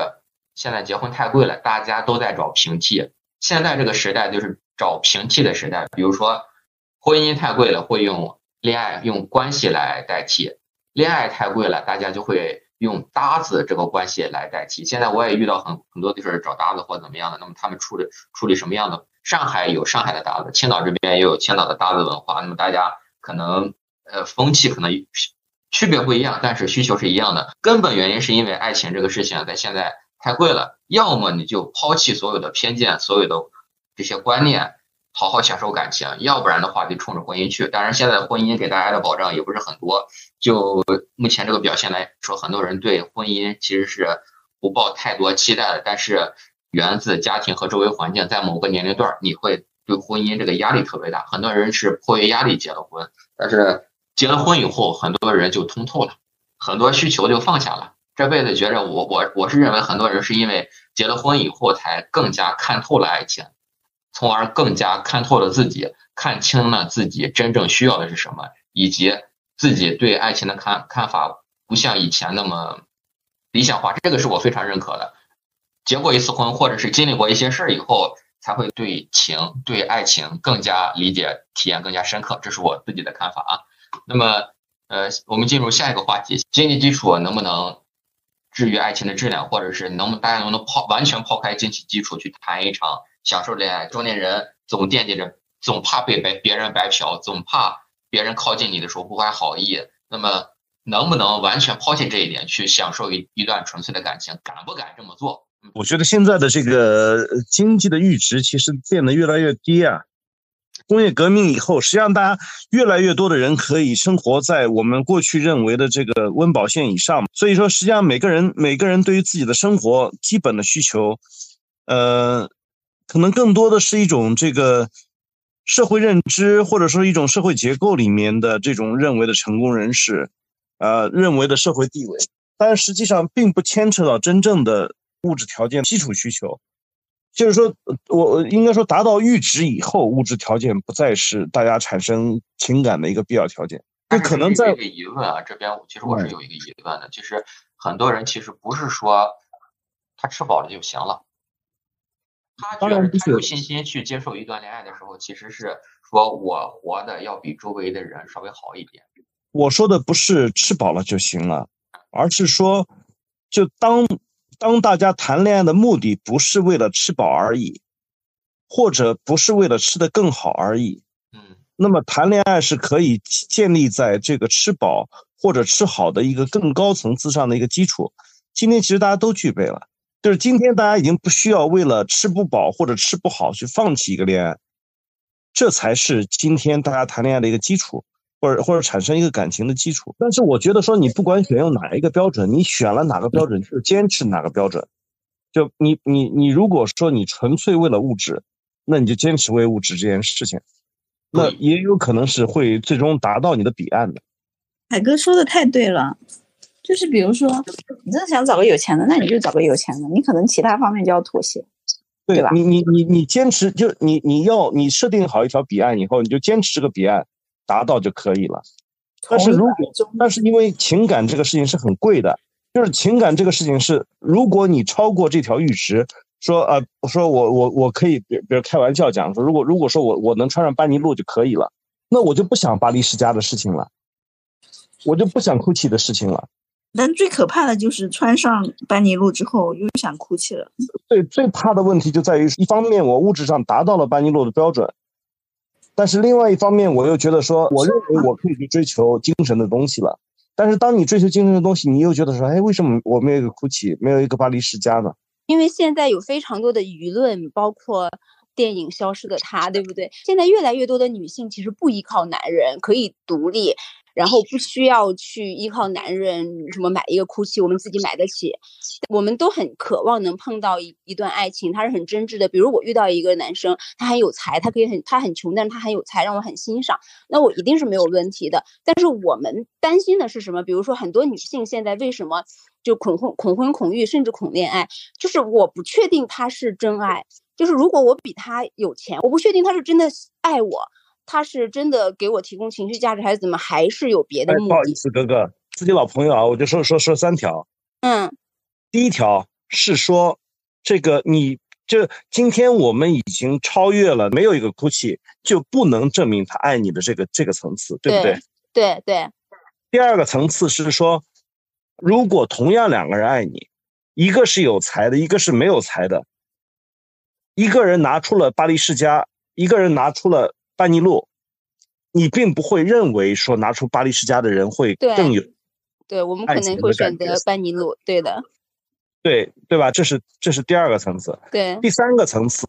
现在结婚太贵了，大家都在找平替。现在这个时代就是找平替的时代，比如说婚姻太贵了，会用恋爱、用关系来代替；恋爱太贵了，大家就会用搭子这个关系来代替。现在我也遇到很很多就是找搭子或怎么样的，那么他们处理处理什么样的？上海有上海的搭子，青岛这边也有青岛的搭子文化，那么大家可能呃风气可能区别不一样，但是需求是一样的。根本原因是因为爱情这个事情在现在。太贵了，要么你就抛弃所有的偏见，所有的这些观念，好好享受感情；要不然的话，就冲着婚姻去。当然，现在婚姻给大家的保障也不是很多。就目前这个表现来说，很多人对婚姻其实是不抱太多期待的。但是，源自家庭和周围环境，在某个年龄段，你会对婚姻这个压力特别大。很多人是迫于压力结了婚，但是结了婚以后，很多人就通透了，很多需求就放下了。这辈子觉着我我我是认为很多人是因为结了婚以后才更加看透了爱情，从而更加看透了自己，看清了自己真正需要的是什么，以及自己对爱情的看看法不像以前那么理想化。这个是我非常认可的。结过一次婚，或者是经历过一些事儿以后，才会对情对爱情更加理解、体验更加深刻。这是我自己的看法啊。那么，呃，我们进入下一个话题：经济基础能不能？至于爱情的质量，或者是能不能大家能不能抛完全抛开经济基础去谈一场享受恋爱？中年人总惦记着，总怕被白别人白嫖，总怕别人靠近你的时候不怀好意。那么，能不能完全抛弃这一点，去享受一一段纯粹的感情？敢不敢这么做？我觉得现在的这个经济的阈值其实变得越来越低啊。工业革命以后，实际上大家越来越多的人可以生活在我们过去认为的这个温饱线以上。所以说，实际上每个人每个人对于自己的生活基本的需求，呃，可能更多的是一种这个社会认知，或者说一种社会结构里面的这种认为的成功人士，呃，认为的社会地位，但实际上并不牵扯到真正的物质条件、基础需求。就是说，我应该说，达到阈值以后，物质条件不再是大家产生情感的一个必要条件。这可能在这个疑问啊，这边其实我是有一个疑问的，就是很多人其实不是说他吃饱了就行了，他觉得他有信心去接受一段恋爱的时候，其实是说我活的要比周围的人稍微好一点。我说的不是吃饱了就行了，而是说，就当。当大家谈恋爱的目的不是为了吃饱而已，或者不是为了吃得更好而已，嗯，那么谈恋爱是可以建立在这个吃饱或者吃好的一个更高层次上的一个基础。今天其实大家都具备了，就是今天大家已经不需要为了吃不饱或者吃不好去放弃一个恋爱，这才是今天大家谈恋爱的一个基础，或者或者产生一个感情的基础。但是我觉得说，你不管选用哪一个标准，你选了哪个标准，就坚持哪个标准。就你你你，如果说你纯粹为了物质，那你就坚持为物质这件事情，那也有可能是会最终达到你的彼岸的。海哥说的太对了，就是比如说，你真的想找个有钱的，那你就找个有钱的，你可能其他方面就要妥协，对吧？你你你你坚持，就你你要你设定好一条彼岸以后，你就坚持这个彼岸达到就可以了。但是如果但是因为情感这个事情是很贵的。就是情感这个事情是，如果你超过这条阈值，说呃，说我我我可以，比比如开玩笑讲说，如果如果说我我能穿上班尼路就可以了，那我就不想巴黎世家的事情了，我就不想哭泣的事情了。但最可怕的就是穿上班尼路之后又想哭泣了。对，最怕的问题就在于，一方面我物质上达到了班尼路的标准，但是另外一方面我又觉得说，我认为我可以去追求精神的东西了。但是当你追求精神的东西，你又觉得说，哎，为什么我没有一个 GUCCI，，没有一个巴黎世家呢？因为现在有非常多的舆论，包括电影《消失的她》，对不对？现在越来越多的女性其实不依靠男人，可以独立。然后不需要去依靠男人，什么买一个哭泣，我们自己买得起。我们都很渴望能碰到一一段爱情，他是很真挚的。比如我遇到一个男生，他很有才，他可以很他很穷，但是他很有才，让我很欣赏，那我一定是没有问题的。但是我们担心的是什么？比如说很多女性现在为什么就恐婚、恐婚、恐育，甚至恐恋爱？就是我不确定他是真爱。就是如果我比他有钱，我不确定他是真的爱我。他是真的给我提供情绪价值，还是怎么？还是有别的目的？不好意思，哥哥，自己老朋友啊，我就说说说三条。嗯，第一条是说，这个你就今天我们已经超越了，没有一个哭泣就不能证明他爱你的这个这个层次，对不对？对对。第二个层次是说，如果同样两个人爱你，一个是有才的，一个是没有才的，一个人拿出了巴黎世家，一个人拿出了。班尼路，你并不会认为说拿出巴黎世家的人会更有，对我们可能会选择班尼路，对的，对对吧？这是这是第二个层次，对，第三个层次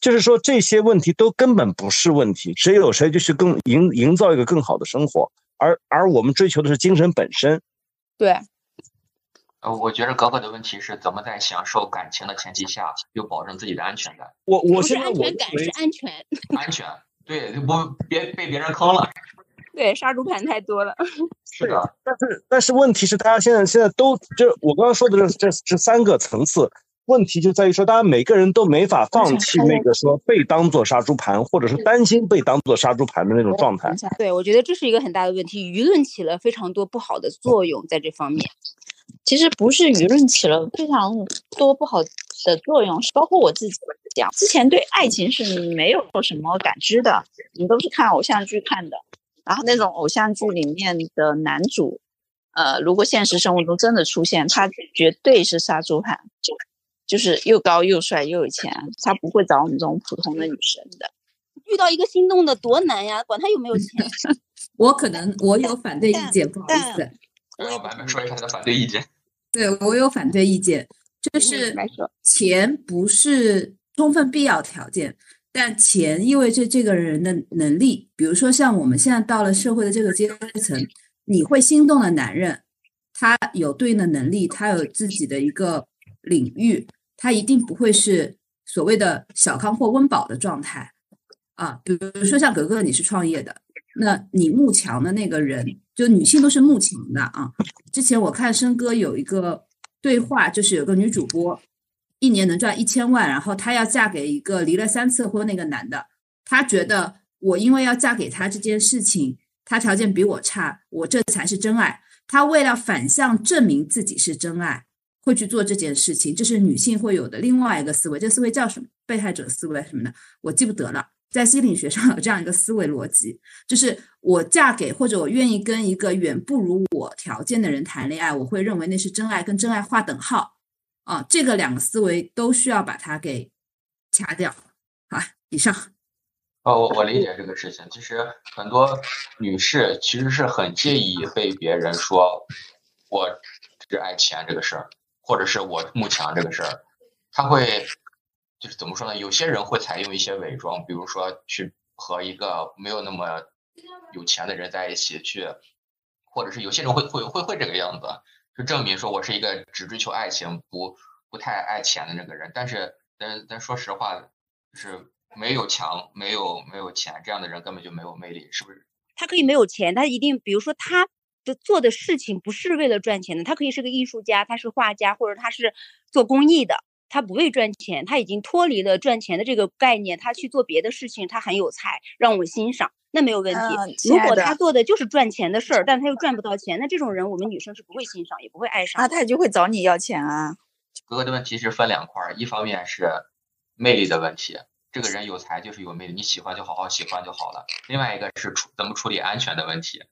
就是说这些问题都根本不是问题，谁有谁就去更营营造一个更好的生活，而而我们追求的是精神本身，对。呃，我觉得格格的问题是怎么在享受感情的前提下又保证自己的安全感？我我现在安全感是安全，安全。对，不别被别人坑了。对，杀猪盘太多了。是的，但是但是问题是，大家现在现在都就我刚刚说的这这这三个层次，问题就在于说，大家每个人都没法放弃那个说被当做杀猪盘，或者是担心被当做杀猪盘的那种状态。对，我觉得这是一个很大的问题，舆论起了非常多不好的作用在这方面。其实不是舆论起了非常多不好的作用，是包括我自己讲，之前对爱情是没有什么感知的，你都是看偶像剧看的，然后那种偶像剧里面的男主，呃，如果现实生活中真的出现，他绝对是杀猪盘，就是又高又帅又有钱，他不会找我们这种普通的女生的。遇到一个心动的多难呀，管他有没有钱。我可能我有反对意见，不好意思。说一下他的反对意见。对我有反对意见，就是钱不是充分必要条件，但钱意味着这个人的能力。比如说，像我们现在到了社会的这个阶层，你会心动的男人，他有对应的能力，他有自己的一个领域，他一定不会是所谓的小康或温饱的状态啊。比如说像格格，你是创业的。那你慕强的那个人，就女性都是慕强的啊。之前我看申哥有一个对话，就是有个女主播，一年能赚一千万，然后她要嫁给一个离了三次婚那个男的，她觉得我因为要嫁给他这件事情，他条件比我差，我这才是真爱。她为了反向证明自己是真爱，会去做这件事情，这是女性会有的另外一个思维，这思维叫什么？被害者思维什么的，我记不得了。在心理学上有这样一个思维逻辑，就是我嫁给或者我愿意跟一个远不如我条件的人谈恋爱，我会认为那是真爱，跟真爱划等号啊。这个两个思维都需要把它给掐掉。好，以上。哦，我我理解这个事情。其实很多女士其实是很介意被别人说我只爱钱这个事儿，或者是我慕强这个事儿。她会就是怎么说呢？有些人会采用一些伪装，比如说去和一个没有那么有钱的人在一起去，或者是有些人会会会会这个样子，就证明说我是一个只追求爱情不不太爱钱的那个人。但是但但说实话，就是没有强没有没有钱这样的人根本就没有魅力，是不是？他可以没有钱，他一定比如说他。的做的事情不是为了赚钱的，他可以是个艺术家，他是画家，或者他是做公益的，他不为赚钱，他已经脱离了赚钱的这个概念，他去做别的事情，他很有才，让我欣赏，那没有问题。如果他做的就是赚钱的事儿，但他又赚不到钱，那这种人我们女生是不会欣赏，也不会爱上。啊，他就会找你要钱啊。哥哥的问题是分两块儿，一方面是魅力的问题，这个人有才就是有魅力，你喜欢就好好喜欢就好了。另外一个是处怎么处理安全的问题。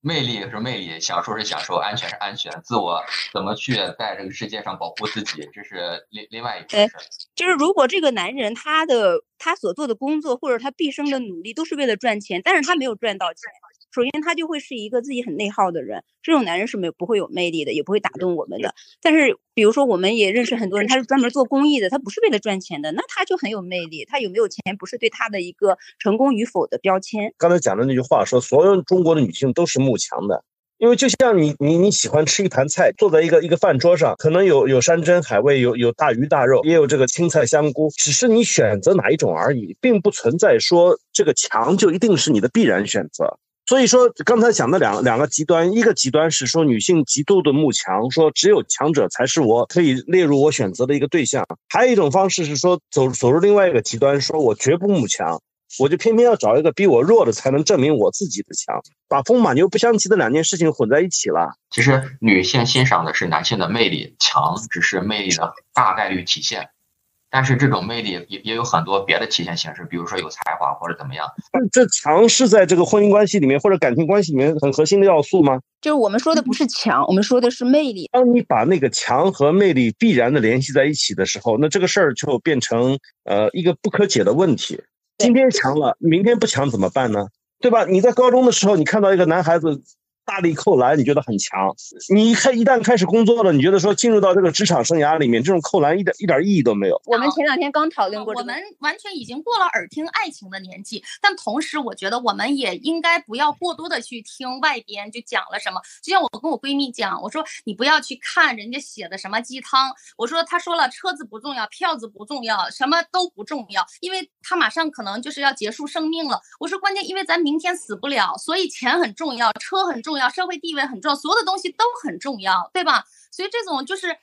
魅力是魅力，享受是享受，安全是安全，自我怎么去在这个世界上保护自己，这是另另外一件事。就是如果这个男人他的他所做的工作或者他毕生的努力都是为了赚钱，但是他没有赚到钱。首先，他就会是一个自己很内耗的人，这种男人是没有不会有魅力的，也不会打动我们的。但是，比如说，我们也认识很多人，他是专门做公益的，他不是为了赚钱的，那他就很有魅力。他有没有钱，不是对他的一个成功与否的标签。刚才讲的那句话说，所有中国的女性都是慕强的，因为就像你你你喜欢吃一盘菜，坐在一个一个饭桌上，可能有有山珍海味，有有大鱼大肉，也有这个青菜香菇，只是你选择哪一种而已，并不存在说这个强就一定是你的必然选择。所以说，刚才讲的两两个极端，一个极端是说女性极度的慕强，说只有强者才是我可以列入我选择的一个对象；还有一种方式是说走走入另外一个极端，说我绝不慕强，我就偏偏要找一个比我弱的，才能证明我自己的强，把风马牛不相及的两件事情混在一起了。其实女性欣赏的是男性的魅力，强只是魅力的大概率体现。但是这种魅力也也有很多别的体现形式，比如说有才华或者怎么样。这强是在这个婚姻关系里面或者感情关系里面很核心的要素吗？就是我们说的不是强，我们说的是魅力。当你把那个强和魅力必然的联系在一起的时候，那这个事儿就变成呃一个不可解的问题。今天强了，明天不强怎么办呢？对吧？你在高中的时候，你看到一个男孩子。大力扣篮，你觉得很强？你一开一旦开始工作了，你觉得说进入到这个职场生涯里面，这种扣篮一点一点意义都没有。我们前两天刚讨论过，我们完全已经过了耳听爱情的年纪，但同时我觉得我们也应该不要过多的去听外边就讲了什么。就像我跟我闺蜜讲，我说你不要去看人家写的什么鸡汤。我说他说了车子不重要，票子不重要，什么都不重要，因为他马上可能就是要结束生命了。我说关键因为咱明天死不了，所以钱很重要，车很重要。要社会地位很重要，所有的东西都很重要，对吧？所以这种就是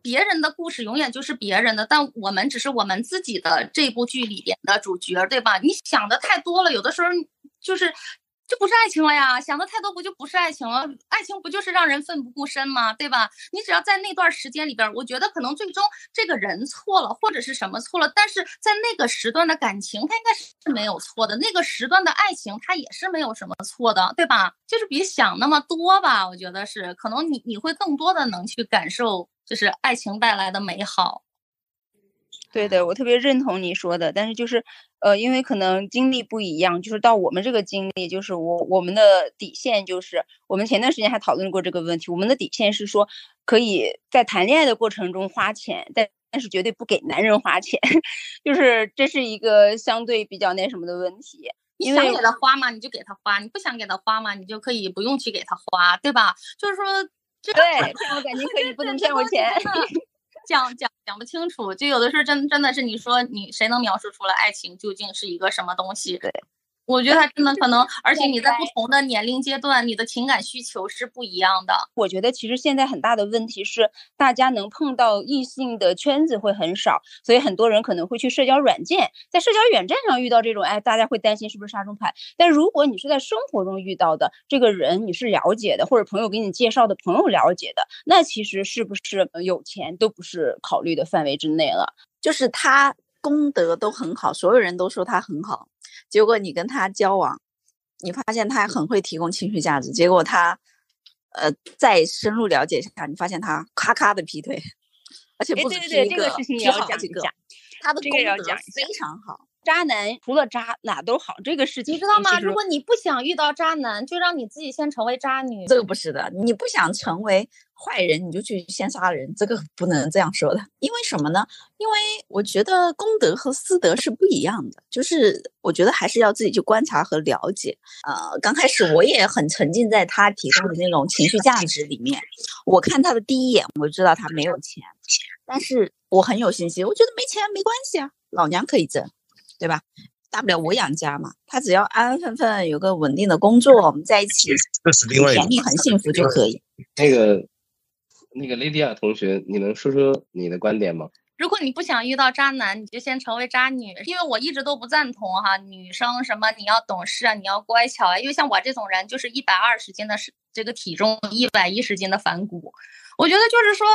别人的故事永远就是别人的，但我们只是我们自己的这部剧里边的主角，对吧？你想的太多了，有的时候就是。就不是爱情了呀，想的太多不就不是爱情了？爱情不就是让人奋不顾身吗？对吧？你只要在那段时间里边，我觉得可能最终这个人错了，或者是什么错了，但是在那个时段的感情，他应该是没有错的；那个时段的爱情，他也是没有什么错的，对吧？就是别想那么多吧，我觉得是，可能你你会更多的能去感受，就是爱情带来的美好。对的，我特别认同你说的，但是就是，呃，因为可能经历不一样，就是到我们这个经历，就是我我们的底线就是，我们前段时间还讨论过这个问题，我们的底线是说，可以在谈恋爱的过程中花钱，但但是绝对不给男人花钱，就是这是一个相对比较那什么的问题。你想给他花嘛，你就给他花；你不想给他花嘛，你就可以不用去给他花，对吧？就是说，对，骗我感情可以，不能骗我钱。讲讲讲不清楚，就有的时候真真的是你说你谁能描述出来爱情究竟是一个什么东西？对。我觉得他真的可能，而且你在不同的年龄阶段，你的情感需求是不一样的。我觉得其实现在很大的问题是，大家能碰到异性的圈子会很少，所以很多人可能会去社交软件，在社交软件上遇到这种，哎，大家会担心是不是杀猪盘。但如果你是在生活中遇到的这个人，你是了解的，或者朋友给你介绍的朋友了解的，那其实是不是有钱都不是考虑的范围之内了。就是他功德都很好，所有人都说他很好。结果你跟他交往，你发现他很会提供情绪价值。结果他，呃，再深入了解一下，你发现他咔咔的劈腿，而且不止劈一个，劈好几个。他的功德非常好，渣男除了渣哪都好，这个事情你知道吗？如果你不想遇到渣男，就让你自己先成为渣女。这个不是的，你不想成为坏人，你就去先杀人，这个不能这样说的。因为什么呢？因为我觉得公德和私德是不一样的，就是我觉得还是要自己去观察和了解。呃，刚开始我也很沉浸在他提供的那种情绪价值里面，我看他的第一眼我就知道他没有钱，但是我很有信心，我觉得没钱没关系啊，老娘可以挣。对吧？大不了我养家嘛，他只要安安分分有个稳定的工作，我们在一起，这是另外甜蜜很幸福就可以。那个那个雷迪亚同学，你能说说你的观点吗？如果你不想遇到渣男，你就先成为渣女，因为我一直都不赞同哈，女生什么你要懂事啊，你要乖巧啊，因为像我这种人就是一百二十斤的这个体重，一百一十斤的反骨，我觉得就是说。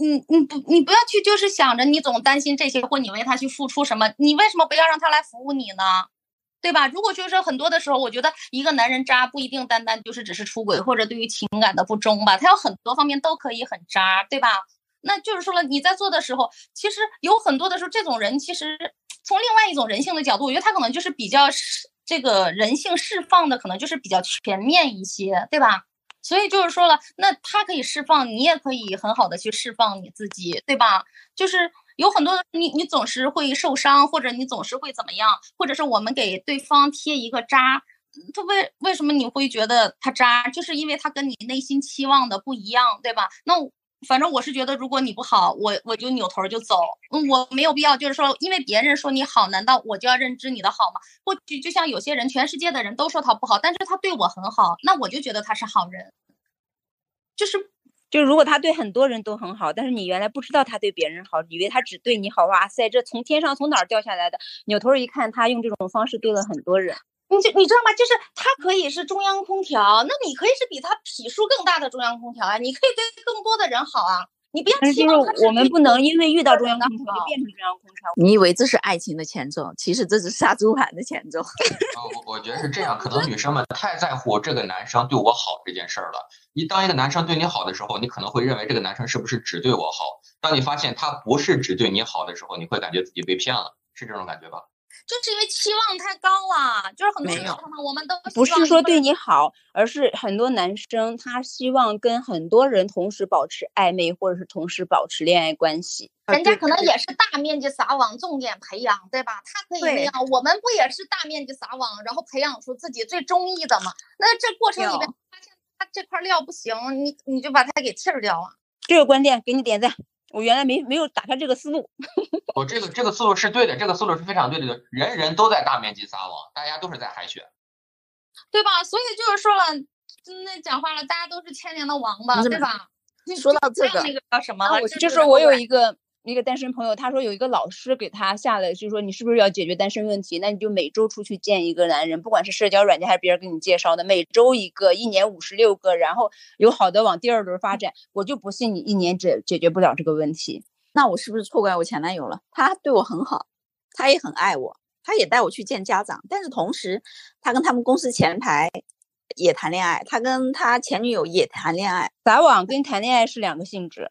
你你不你不要去，就是想着你总担心这些，或你为他去付出什么，你为什么不要让他来服务你呢？对吧？如果就是说很多的时候，我觉得一个男人渣不一定单单就是只是出轨或者对于情感的不忠吧，他有很多方面都可以很渣，对吧？那就是说了，你在做的时候，其实有很多的时候，这种人其实从另外一种人性的角度，我觉得他可能就是比较这个人性释放的，可能就是比较全面一些，对吧？所以就是说了，那他可以释放，你也可以很好的去释放你自己，对吧？就是有很多你你总是会受伤，或者你总是会怎么样，或者是我们给对方贴一个渣，他为为什么你会觉得他渣？就是因为他跟你内心期望的不一样，对吧？那。反正我是觉得，如果你不好，我我就扭头就走。我没有必要，就是说，因为别人说你好，难道我就要认知你的好吗？或许就像有些人，全世界的人都说他不好，但是他对我很好，那我就觉得他是好人。就是，就如果他对很多人都很好，但是你原来不知道他对别人好，以为他只对你好，哇塞，这从天上从哪儿掉下来的？扭头一看，他用这种方式对了很多人。你就你知道吗？就是它可以是中央空调，那你可以是比它匹数更大的中央空调啊！你可以对更多的人好啊！你不要期望我们不能因为遇到中央空调就变成中央空调。你以为这是爱情的前奏，其实这是杀猪盘的前奏。我我觉得是这样，可能女生们太在乎这个男生对我好这件事儿了。你当一个男生对你好的时候，你可能会认为这个男生是不是只对我好？当你发现他不是只对你好的时候，你会感觉自己被骗了，是这种感觉吧？就是因为期望太高了，就是很多时候我们都不是说对你好，而是很多男生他希望跟很多人同时保持暧昧，或者是同时保持恋爱关系。人家可能也是大面积撒网，重点培养，对吧？他可以那样，我们不也是大面积撒网，然后培养出自己最中意的吗？那这过程里面发现他这块料不行，你你就把他给弃掉了。这个观点给你点赞。我原来没没有打开这个思路，我 这个这个思路是对的，这个思路是非常对的。人人都在大面积撒网，大家都是在海选，对吧？所以就是说了，那讲话了，大家都是千年的王八，对吧？说到这个，那个叫什么？就是我有一个。一个单身朋友，他说有一个老师给他下了，就是说你是不是要解决单身问题？那你就每周出去见一个男人，不管是社交软件还是别人给你介绍的，每周一个，一年五十六个，然后有好的往第二轮发展。我就不信你一年解解决不了这个问题。那我是不是错怪我前男友了？他对我很好，他也很爱我，他也带我去见家长，但是同时他跟他们公司前台也谈恋爱，他跟他前女友也谈恋爱。撒网跟谈恋爱是两个性质。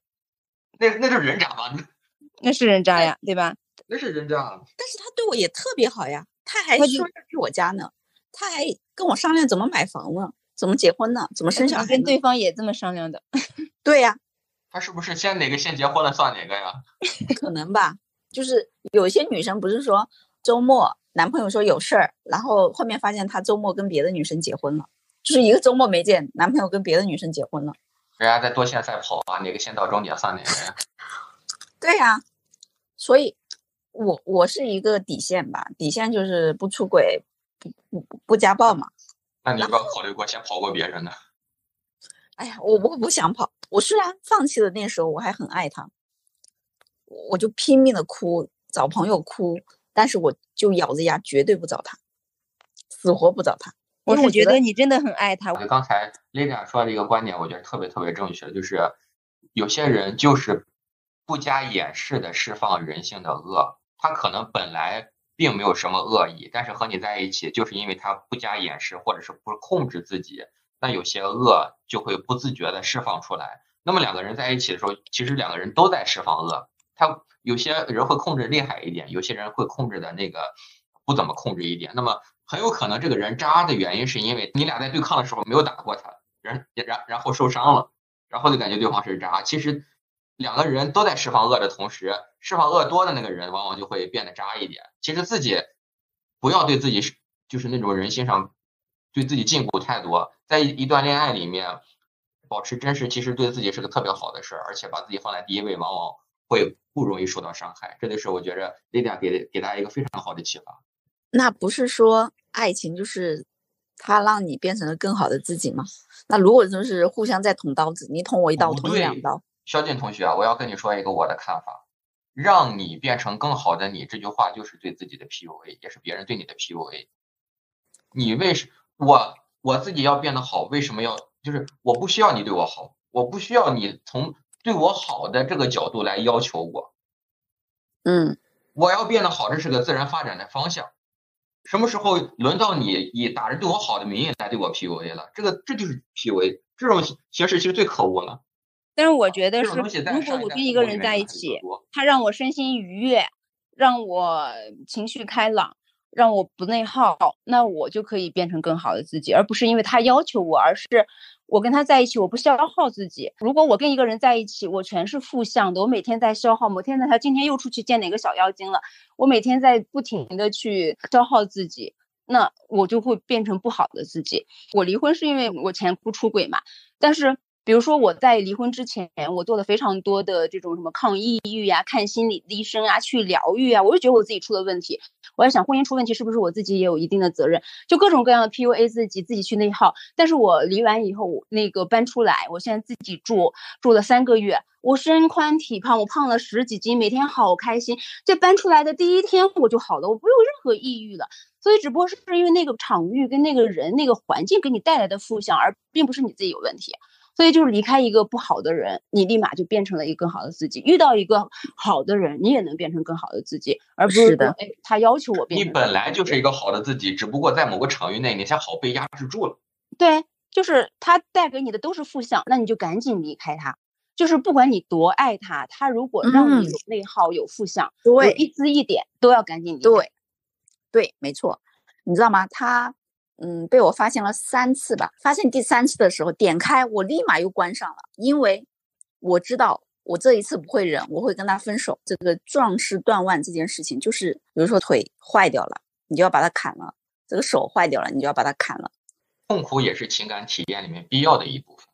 那那就是人渣吗？那是人渣呀，对吧？那是人渣，但是他对我也特别好呀，他还说要去我家呢，他还跟我商量怎么买房呢，怎么结婚呢，怎么生小孩。跟对方也这么商量的。对呀，他是不是先哪个先结婚了算哪个呀？可能吧，就是有一些女生不是说周末男朋友说有事儿，然后后面发现他周末跟别的女生结婚了，就是一个周末没见，男朋友跟别的女生结婚了。人家在多线赛跑啊，哪个先到终点算哪个呀？对呀，所以，我我是一个底线吧，底线就是不出轨，不不不家暴嘛。那你有没有考虑过先跑过别人呢？哎呀，我我不想跑。我虽然放弃了那时候，我还很爱他，我就拼命的哭，找朋友哭，但是我就咬着牙绝对不找他，死活不找他。我是觉得你真的很爱他。我刚才 Lily 说的一个观点，我觉得特别特别正确，就是有些人就是。不加掩饰的释放人性的恶，他可能本来并没有什么恶意，但是和你在一起，就是因为他不加掩饰，或者是不控制自己，那有些恶就会不自觉的释放出来。那么两个人在一起的时候，其实两个人都在释放恶，他有些人会控制厉害一点，有些人会控制的那个不怎么控制一点。那么很有可能这个人渣的原因是因为你俩在对抗的时候没有打过他，然然然后受伤了，然后就感觉对方是渣。其实两个人都在释放恶的同时，释放恶多的那个人往往就会变得渣一点。其实自己不要对自己是就是那种人性上对自己禁锢太多，在一段恋爱里面保持真实，其实对自己是个特别好的事儿，而且把自己放在第一位，往往会不容易受到伤害。这就是我觉着 Lidia 给给大家一个非常好的启发。那不是说爱情就是他让你变成了更好的自己吗？那如果就是互相在捅刀子，你捅我一刀，我捅你两刀。肖俊同学，我要跟你说一个我的看法，让你变成更好的你，这句话就是对自己的 PUA，也是别人对你的 PUA。你为什我我自己要变得好，为什么要就是我不需要你对我好，我不需要你从对我好的这个角度来要求我。嗯，我要变得好，这是个自然发展的方向。什么时候轮到你以打着对我好的名义来对我 PUA 了？这个这就是 PUA，这种形式其实最可恶了。但是我觉得是，如果我跟一个人在一起，他让我身心愉悦，让我情绪开朗，让我不内耗，那我就可以变成更好的自己，而不是因为他要求我，而是我跟他在一起，我不消耗自己。如果我跟一个人在一起，我全是负向的，我每天在消耗，某天在，他今天又出去见哪个小妖精了，我每天在不停的去消耗自己，那我就会变成不好的自己。我离婚是因为我前夫出轨嘛，但是。比如说我在离婚之前，我做了非常多的这种什么抗抑郁呀、看心理医生啊、去疗愈啊，我就觉得我自己出了问题。我在想，婚姻出问题是不是我自己也有一定的责任？就各种各样的 PUA 自己，自己去内耗。但是我离完以后，我那个搬出来，我现在自己住，住了三个月，我身宽体胖，我胖了十几斤，每天好开心。这搬出来的第一天我就好了，我不有任何抑郁了。所以只不过是因为那个场域跟那个人、那个环境给你带来的负向，而并不是你自己有问题。所以就是离开一个不好的人，你立马就变成了一个更好的自己。遇到一个好的人，你也能变成更好的自己，而不是的。哎，他要求我变。你本来就是一个好的自己，只不过在某个场域内，你恰好被压制住了。对，就是他带给你的都是负向，那你就赶紧离开他。就是不管你多爱他，他如果让你有内耗、有负向，有一丝一点，都要赶紧离开。对，对，没错。你知道吗？他。嗯，被我发现了三次吧。发现第三次的时候，点开我立马又关上了，因为我知道我这一次不会忍，我会跟他分手。这个壮士断腕这件事情，就是比如说腿坏掉了，你就要把它砍了；这个手坏掉了，你就要把它砍了。痛苦也是情感体验里面必要的一部分。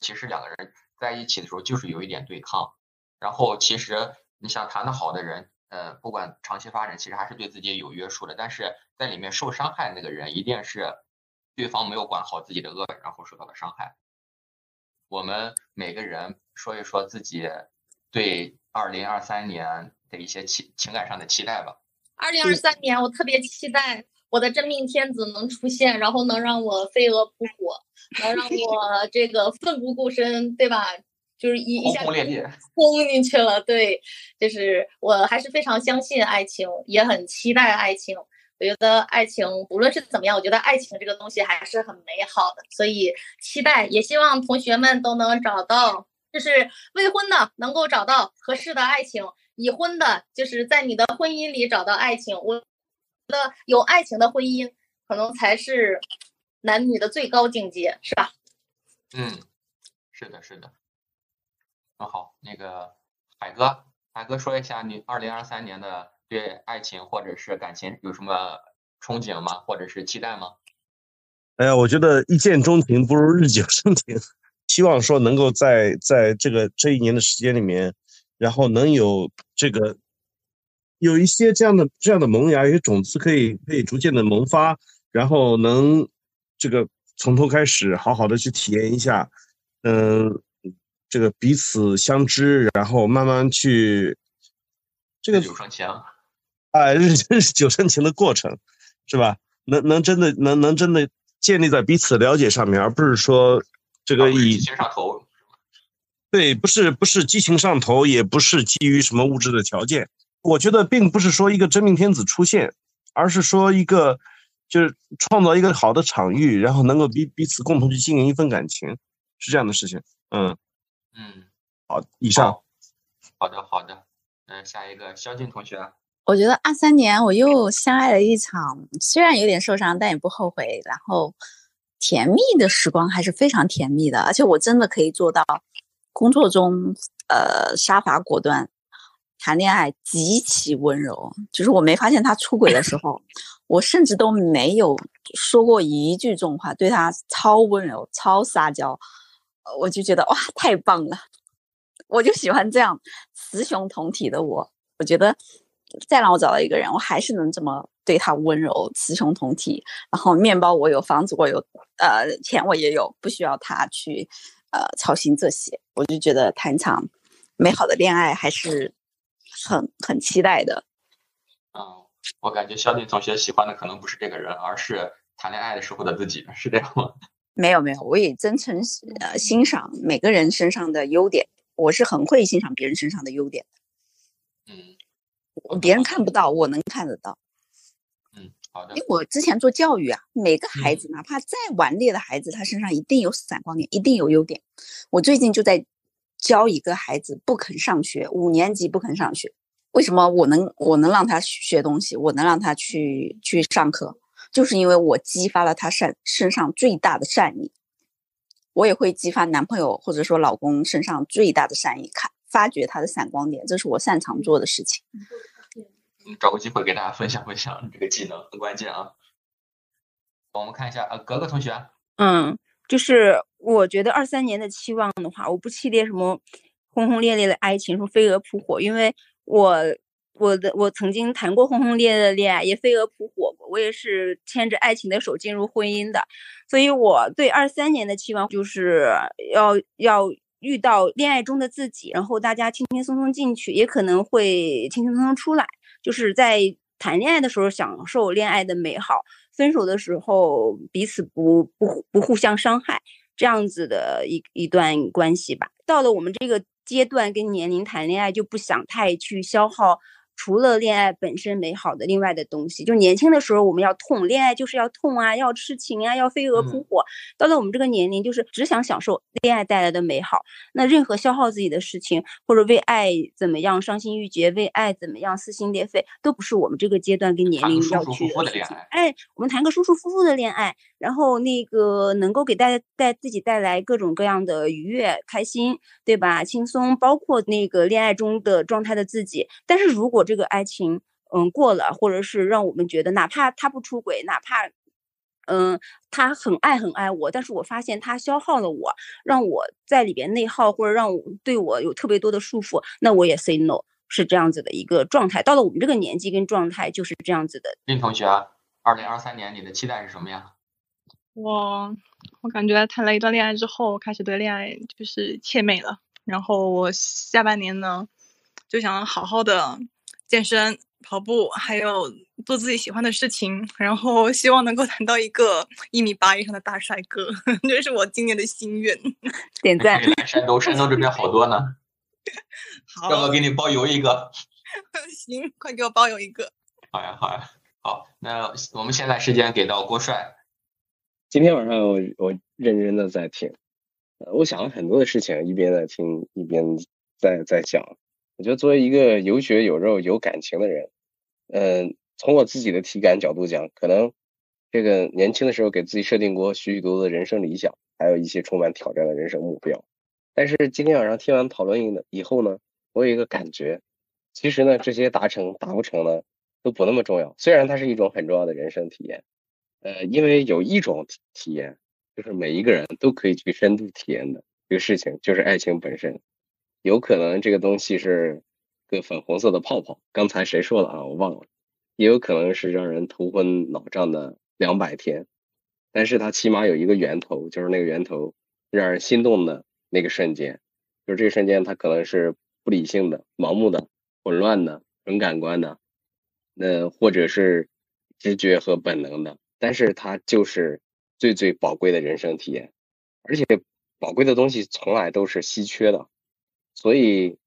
其实两个人在一起的时候，就是有一点对抗。然后其实你想谈得好的人。呃，不管长期发展，其实还是对自己有约束的。但是在里面受伤害那个人，一定是对方没有管好自己的恶，然后受到了伤害。我们每个人说一说自己对二零二三年的一些期情感上的期待吧。二零二三年，我特别期待我的真命天子能出现，然后能让我飞蛾扑火，能让我这个奋不顾身，对吧？就是一一下 轰进去了，对，就是我还是非常相信爱情，也很期待爱情。我觉得爱情无论是怎么样，我觉得爱情这个东西还是很美好的，所以期待，也希望同学们都能找到，就是未婚的能够找到合适的爱情，已婚的就是在你的婚姻里找到爱情。我觉得有爱情的婚姻可能才是男女的最高境界，是吧？嗯，是的，是的。那好，那个海哥，海哥说一下你二零二三年的对爱情或者是感情有什么憧憬吗？或者是期待吗？哎呀，我觉得一见钟情不如日久生情，希望说能够在在这个这一年的时间里面，然后能有这个有一些这样的这样的萌芽，一些种子可以可以逐渐的萌发，然后能这个从头开始好好的去体验一下，嗯。这个彼此相知，然后慢慢去这个日久生情，哎，日日久生情的过程，是吧？能能真的能能真的建立在彼此了解上面，而不是说这个以激情上头。对，不是不是激情上头，也不是基于什么物质的条件。我觉得并不是说一个真命天子出现，而是说一个就是创造一个好的场域，然后能够彼彼此共同去经营一份感情，是这样的事情。嗯。嗯，好，以上，好的，好的，嗯，下一个肖静同学。我觉得二三年我又相爱了一场，虽然有点受伤，但也不后悔。然后甜蜜的时光还是非常甜蜜的，而且我真的可以做到工作中呃杀伐果断，谈恋爱极其温柔。就是我没发现他出轨的时候，我甚至都没有说过一句重话，对他超温柔、超撒娇，我就觉得哇，太棒了！我就喜欢这样雌雄同体的我，我觉得。再让我找到一个人，我还是能这么对他温柔，雌雄同体。然后面包我有，房子我有，呃，钱我也有，不需要他去，呃，操心这些。我就觉得谈一场美好的恋爱还是很很期待的。嗯，我感觉肖定同学喜欢的可能不是这个人，而是谈恋爱的时候的自己，是这样吗？没有没有，我也真诚呃欣赏每个人身上的优点，我是很会欣赏别人身上的优点的。嗯。别人看不到，我能看得到。嗯，好的。因为我之前做教育啊，每个孩子，哪怕再顽劣的孩子，他身上一定有闪光点，一定有优点。我最近就在教一个孩子不肯上学，五年级不肯上学。为什么我能我能让他学东西，我能让他去去上课，就是因为我激发了他善身上最大的善意。我也会激发男朋友或者说老公身上最大的善意，看。发掘他的闪光点，这是我擅长做的事情。找个机会给大家分享分享这个技能，很关键啊。我们看一下，呃，格格同学，嗯，就是我觉得二三年的期望的话，我不期待什么轰轰烈烈的爱情，什么飞蛾扑火，因为我我的我曾经谈过轰轰烈烈的恋爱，也飞蛾扑火过，我也是牵着爱情的手进入婚姻的，所以我对二三年的期望就是要要。遇到恋爱中的自己，然后大家轻轻松松进去，也可能会轻轻松松出来。就是在谈恋爱的时候享受恋爱的美好，分手的时候彼此不不不互相伤害，这样子的一一段关系吧。到了我们这个阶段跟年龄谈恋爱，就不想太去消耗。除了恋爱本身美好的另外的东西，就年轻的时候我们要痛，恋爱就是要痛啊，要痴情啊，要飞蛾扑火。到了我们这个年龄，就是只想享受恋爱带来的美好。那任何消耗自己的事情，或者为爱怎么样伤心欲绝，为爱怎么样撕心裂肺，都不是我们这个阶段跟年龄要去的。哎，我们谈个舒舒服服的恋爱，然后那个能够给大家带自己带来各种各样的愉悦、开心，对吧？轻松，包括那个恋爱中的状态的自己。但是如果这个爱情，嗯，过了，或者是让我们觉得，哪怕他不出轨，哪怕，嗯，他很爱很爱我，但是我发现他消耗了我，让我在里边内耗，或者让我对我有特别多的束缚，那我也 say no，是这样子的一个状态。到了我们这个年纪跟状态，就是这样子的。林同学，二零二三年你的期待是什么呀？我，我感觉谈了一段恋爱之后，开始对恋爱就是怯美了。然后我下半年呢？就想好好的健身、跑步，还有做自己喜欢的事情，然后希望能够谈到一个一米八以上的大帅哥，这是我今年的心愿。点赞。来山东，山东这边好多呢。好，要不要给你包邮一个？行，快给我包邮一个。好呀，好呀，好。那我们现在时间给到郭帅。今天晚上我我认真的在听，我想了很多的事情，一边在听，一边在在想。我觉得作为一个有血有肉有感情的人，嗯，从我自己的体感角度讲，可能这个年轻的时候给自己设定过许许多多的人生理想，还有一些充满挑战的人生目标。但是今天晚上听完讨论以后呢，我有一个感觉，其实呢，这些达成达不成呢，都不那么重要。虽然它是一种很重要的人生体验，呃，因为有一种体体验，就是每一个人都可以去深度体验的这个事情，就是爱情本身。有可能这个东西是个粉红色的泡泡，刚才谁说了啊？我忘了。也有可能是让人头昏脑胀的两百天，但是它起码有一个源头，就是那个源头让人心动的那个瞬间，就是这个瞬间它可能是不理性的、盲目的、混乱的、很感官的，那或者是直觉和本能的，但是它就是最最宝贵的人生体验，而且宝贵的东西从来都是稀缺的。所以，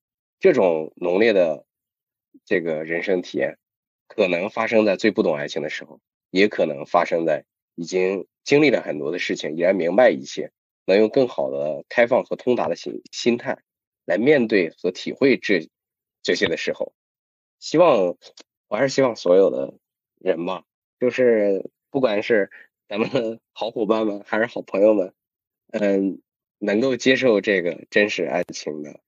这种浓烈的这个人生体验，可能发生在最不懂爱情的时候，也可能发生在已经经历了很多的事情，已然明白一切，能用更好的开放和通达的心心态来面对和体会这这些的时候，希望我还是希望所有的人吧，就是不管是咱们 好伙伴们还是好朋友们，嗯，能够接受这个真实爱情的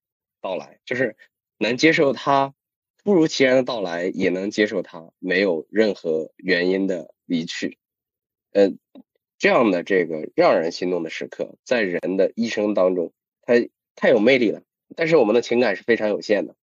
到来，就是能接受它突如其来的到来，也能接受它没有任何原因的离去。嗯，这样的这个让人心动的时刻，在人的一生当中，它太有魅力了。但是我们的情感是非常有限的，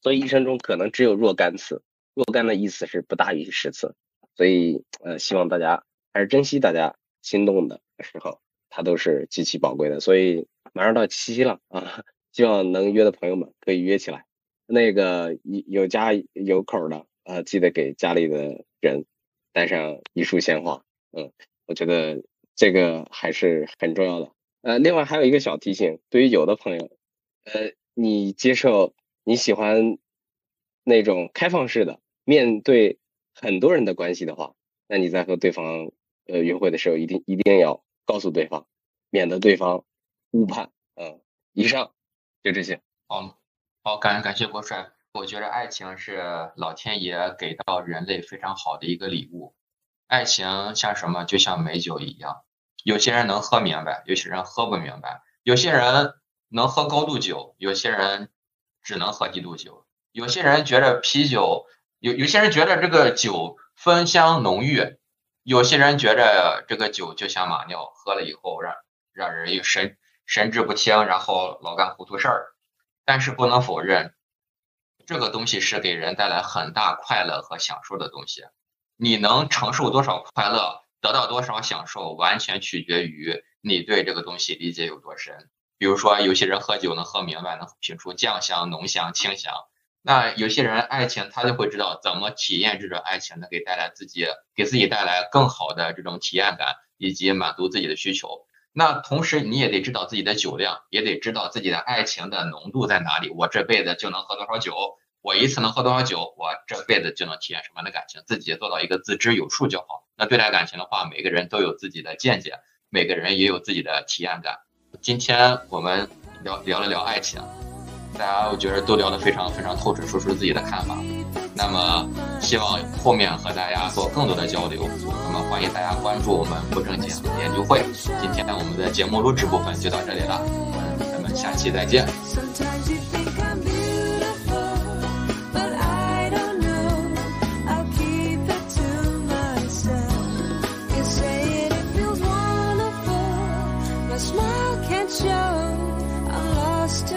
所以一生中可能只有若干次。若干的意思是不大于十次。所以呃，希望大家还是珍惜大家心动的时候，它都是极其宝贵的。所以马上到七夕了啊，希望能约的朋友们可以约起来。那个有家有口的，呃，记得给家里的人带上一束鲜花。嗯，我觉得这个还是很重要的。呃，另外还有一个小提醒，对于有的朋友，呃，你接受你喜欢那种开放式的面对很多人的关系的话，那你在和对方呃约会的时候，一定一定要告诉对方，免得对方误判。嗯，以上就这些。好，好，感感谢国帅。我觉得爱情是老天爷给到人类非常好的一个礼物。爱情像什么？就像美酒一样，有些人能喝明白，有些人喝不明白。有些人能喝高度酒，有些人只能喝低度酒。有些人觉得啤酒，有有些人觉得这个酒芬香浓郁，有些人觉得这个酒就像马尿，喝了以后让让人有神神志不清，然后老干糊涂事儿。但是不能否认，这个东西是给人带来很大快乐和享受的东西。你能承受多少快乐，得到多少享受，完全取决于你对这个东西理解有多深。比如说，有些人喝酒能喝明白，能品出酱香、浓香、清香；那有些人爱情，他就会知道怎么体验这种爱情，能给带来自己给自己带来更好的这种体验感，以及满足自己的需求。那同时，你也得知道自己的酒量，也得知道自己的爱情的浓度在哪里。我这辈子就能喝多少酒？我一次能喝多少酒？我这辈子就能体验什么样的感情？自己做到一个自知有数就好。那对待感情的话，每个人都有自己的见解，每个人也有自己的体验感。今天我们聊聊了聊爱情，大家我觉得都聊得非常非常透彻，说出自己的看法。那么希望后面和大家做更多的交流。那么欢迎大家关注我们不正经研究会。今天我们的节目录制部分就到这里了，咱们下期再见。show I'm lost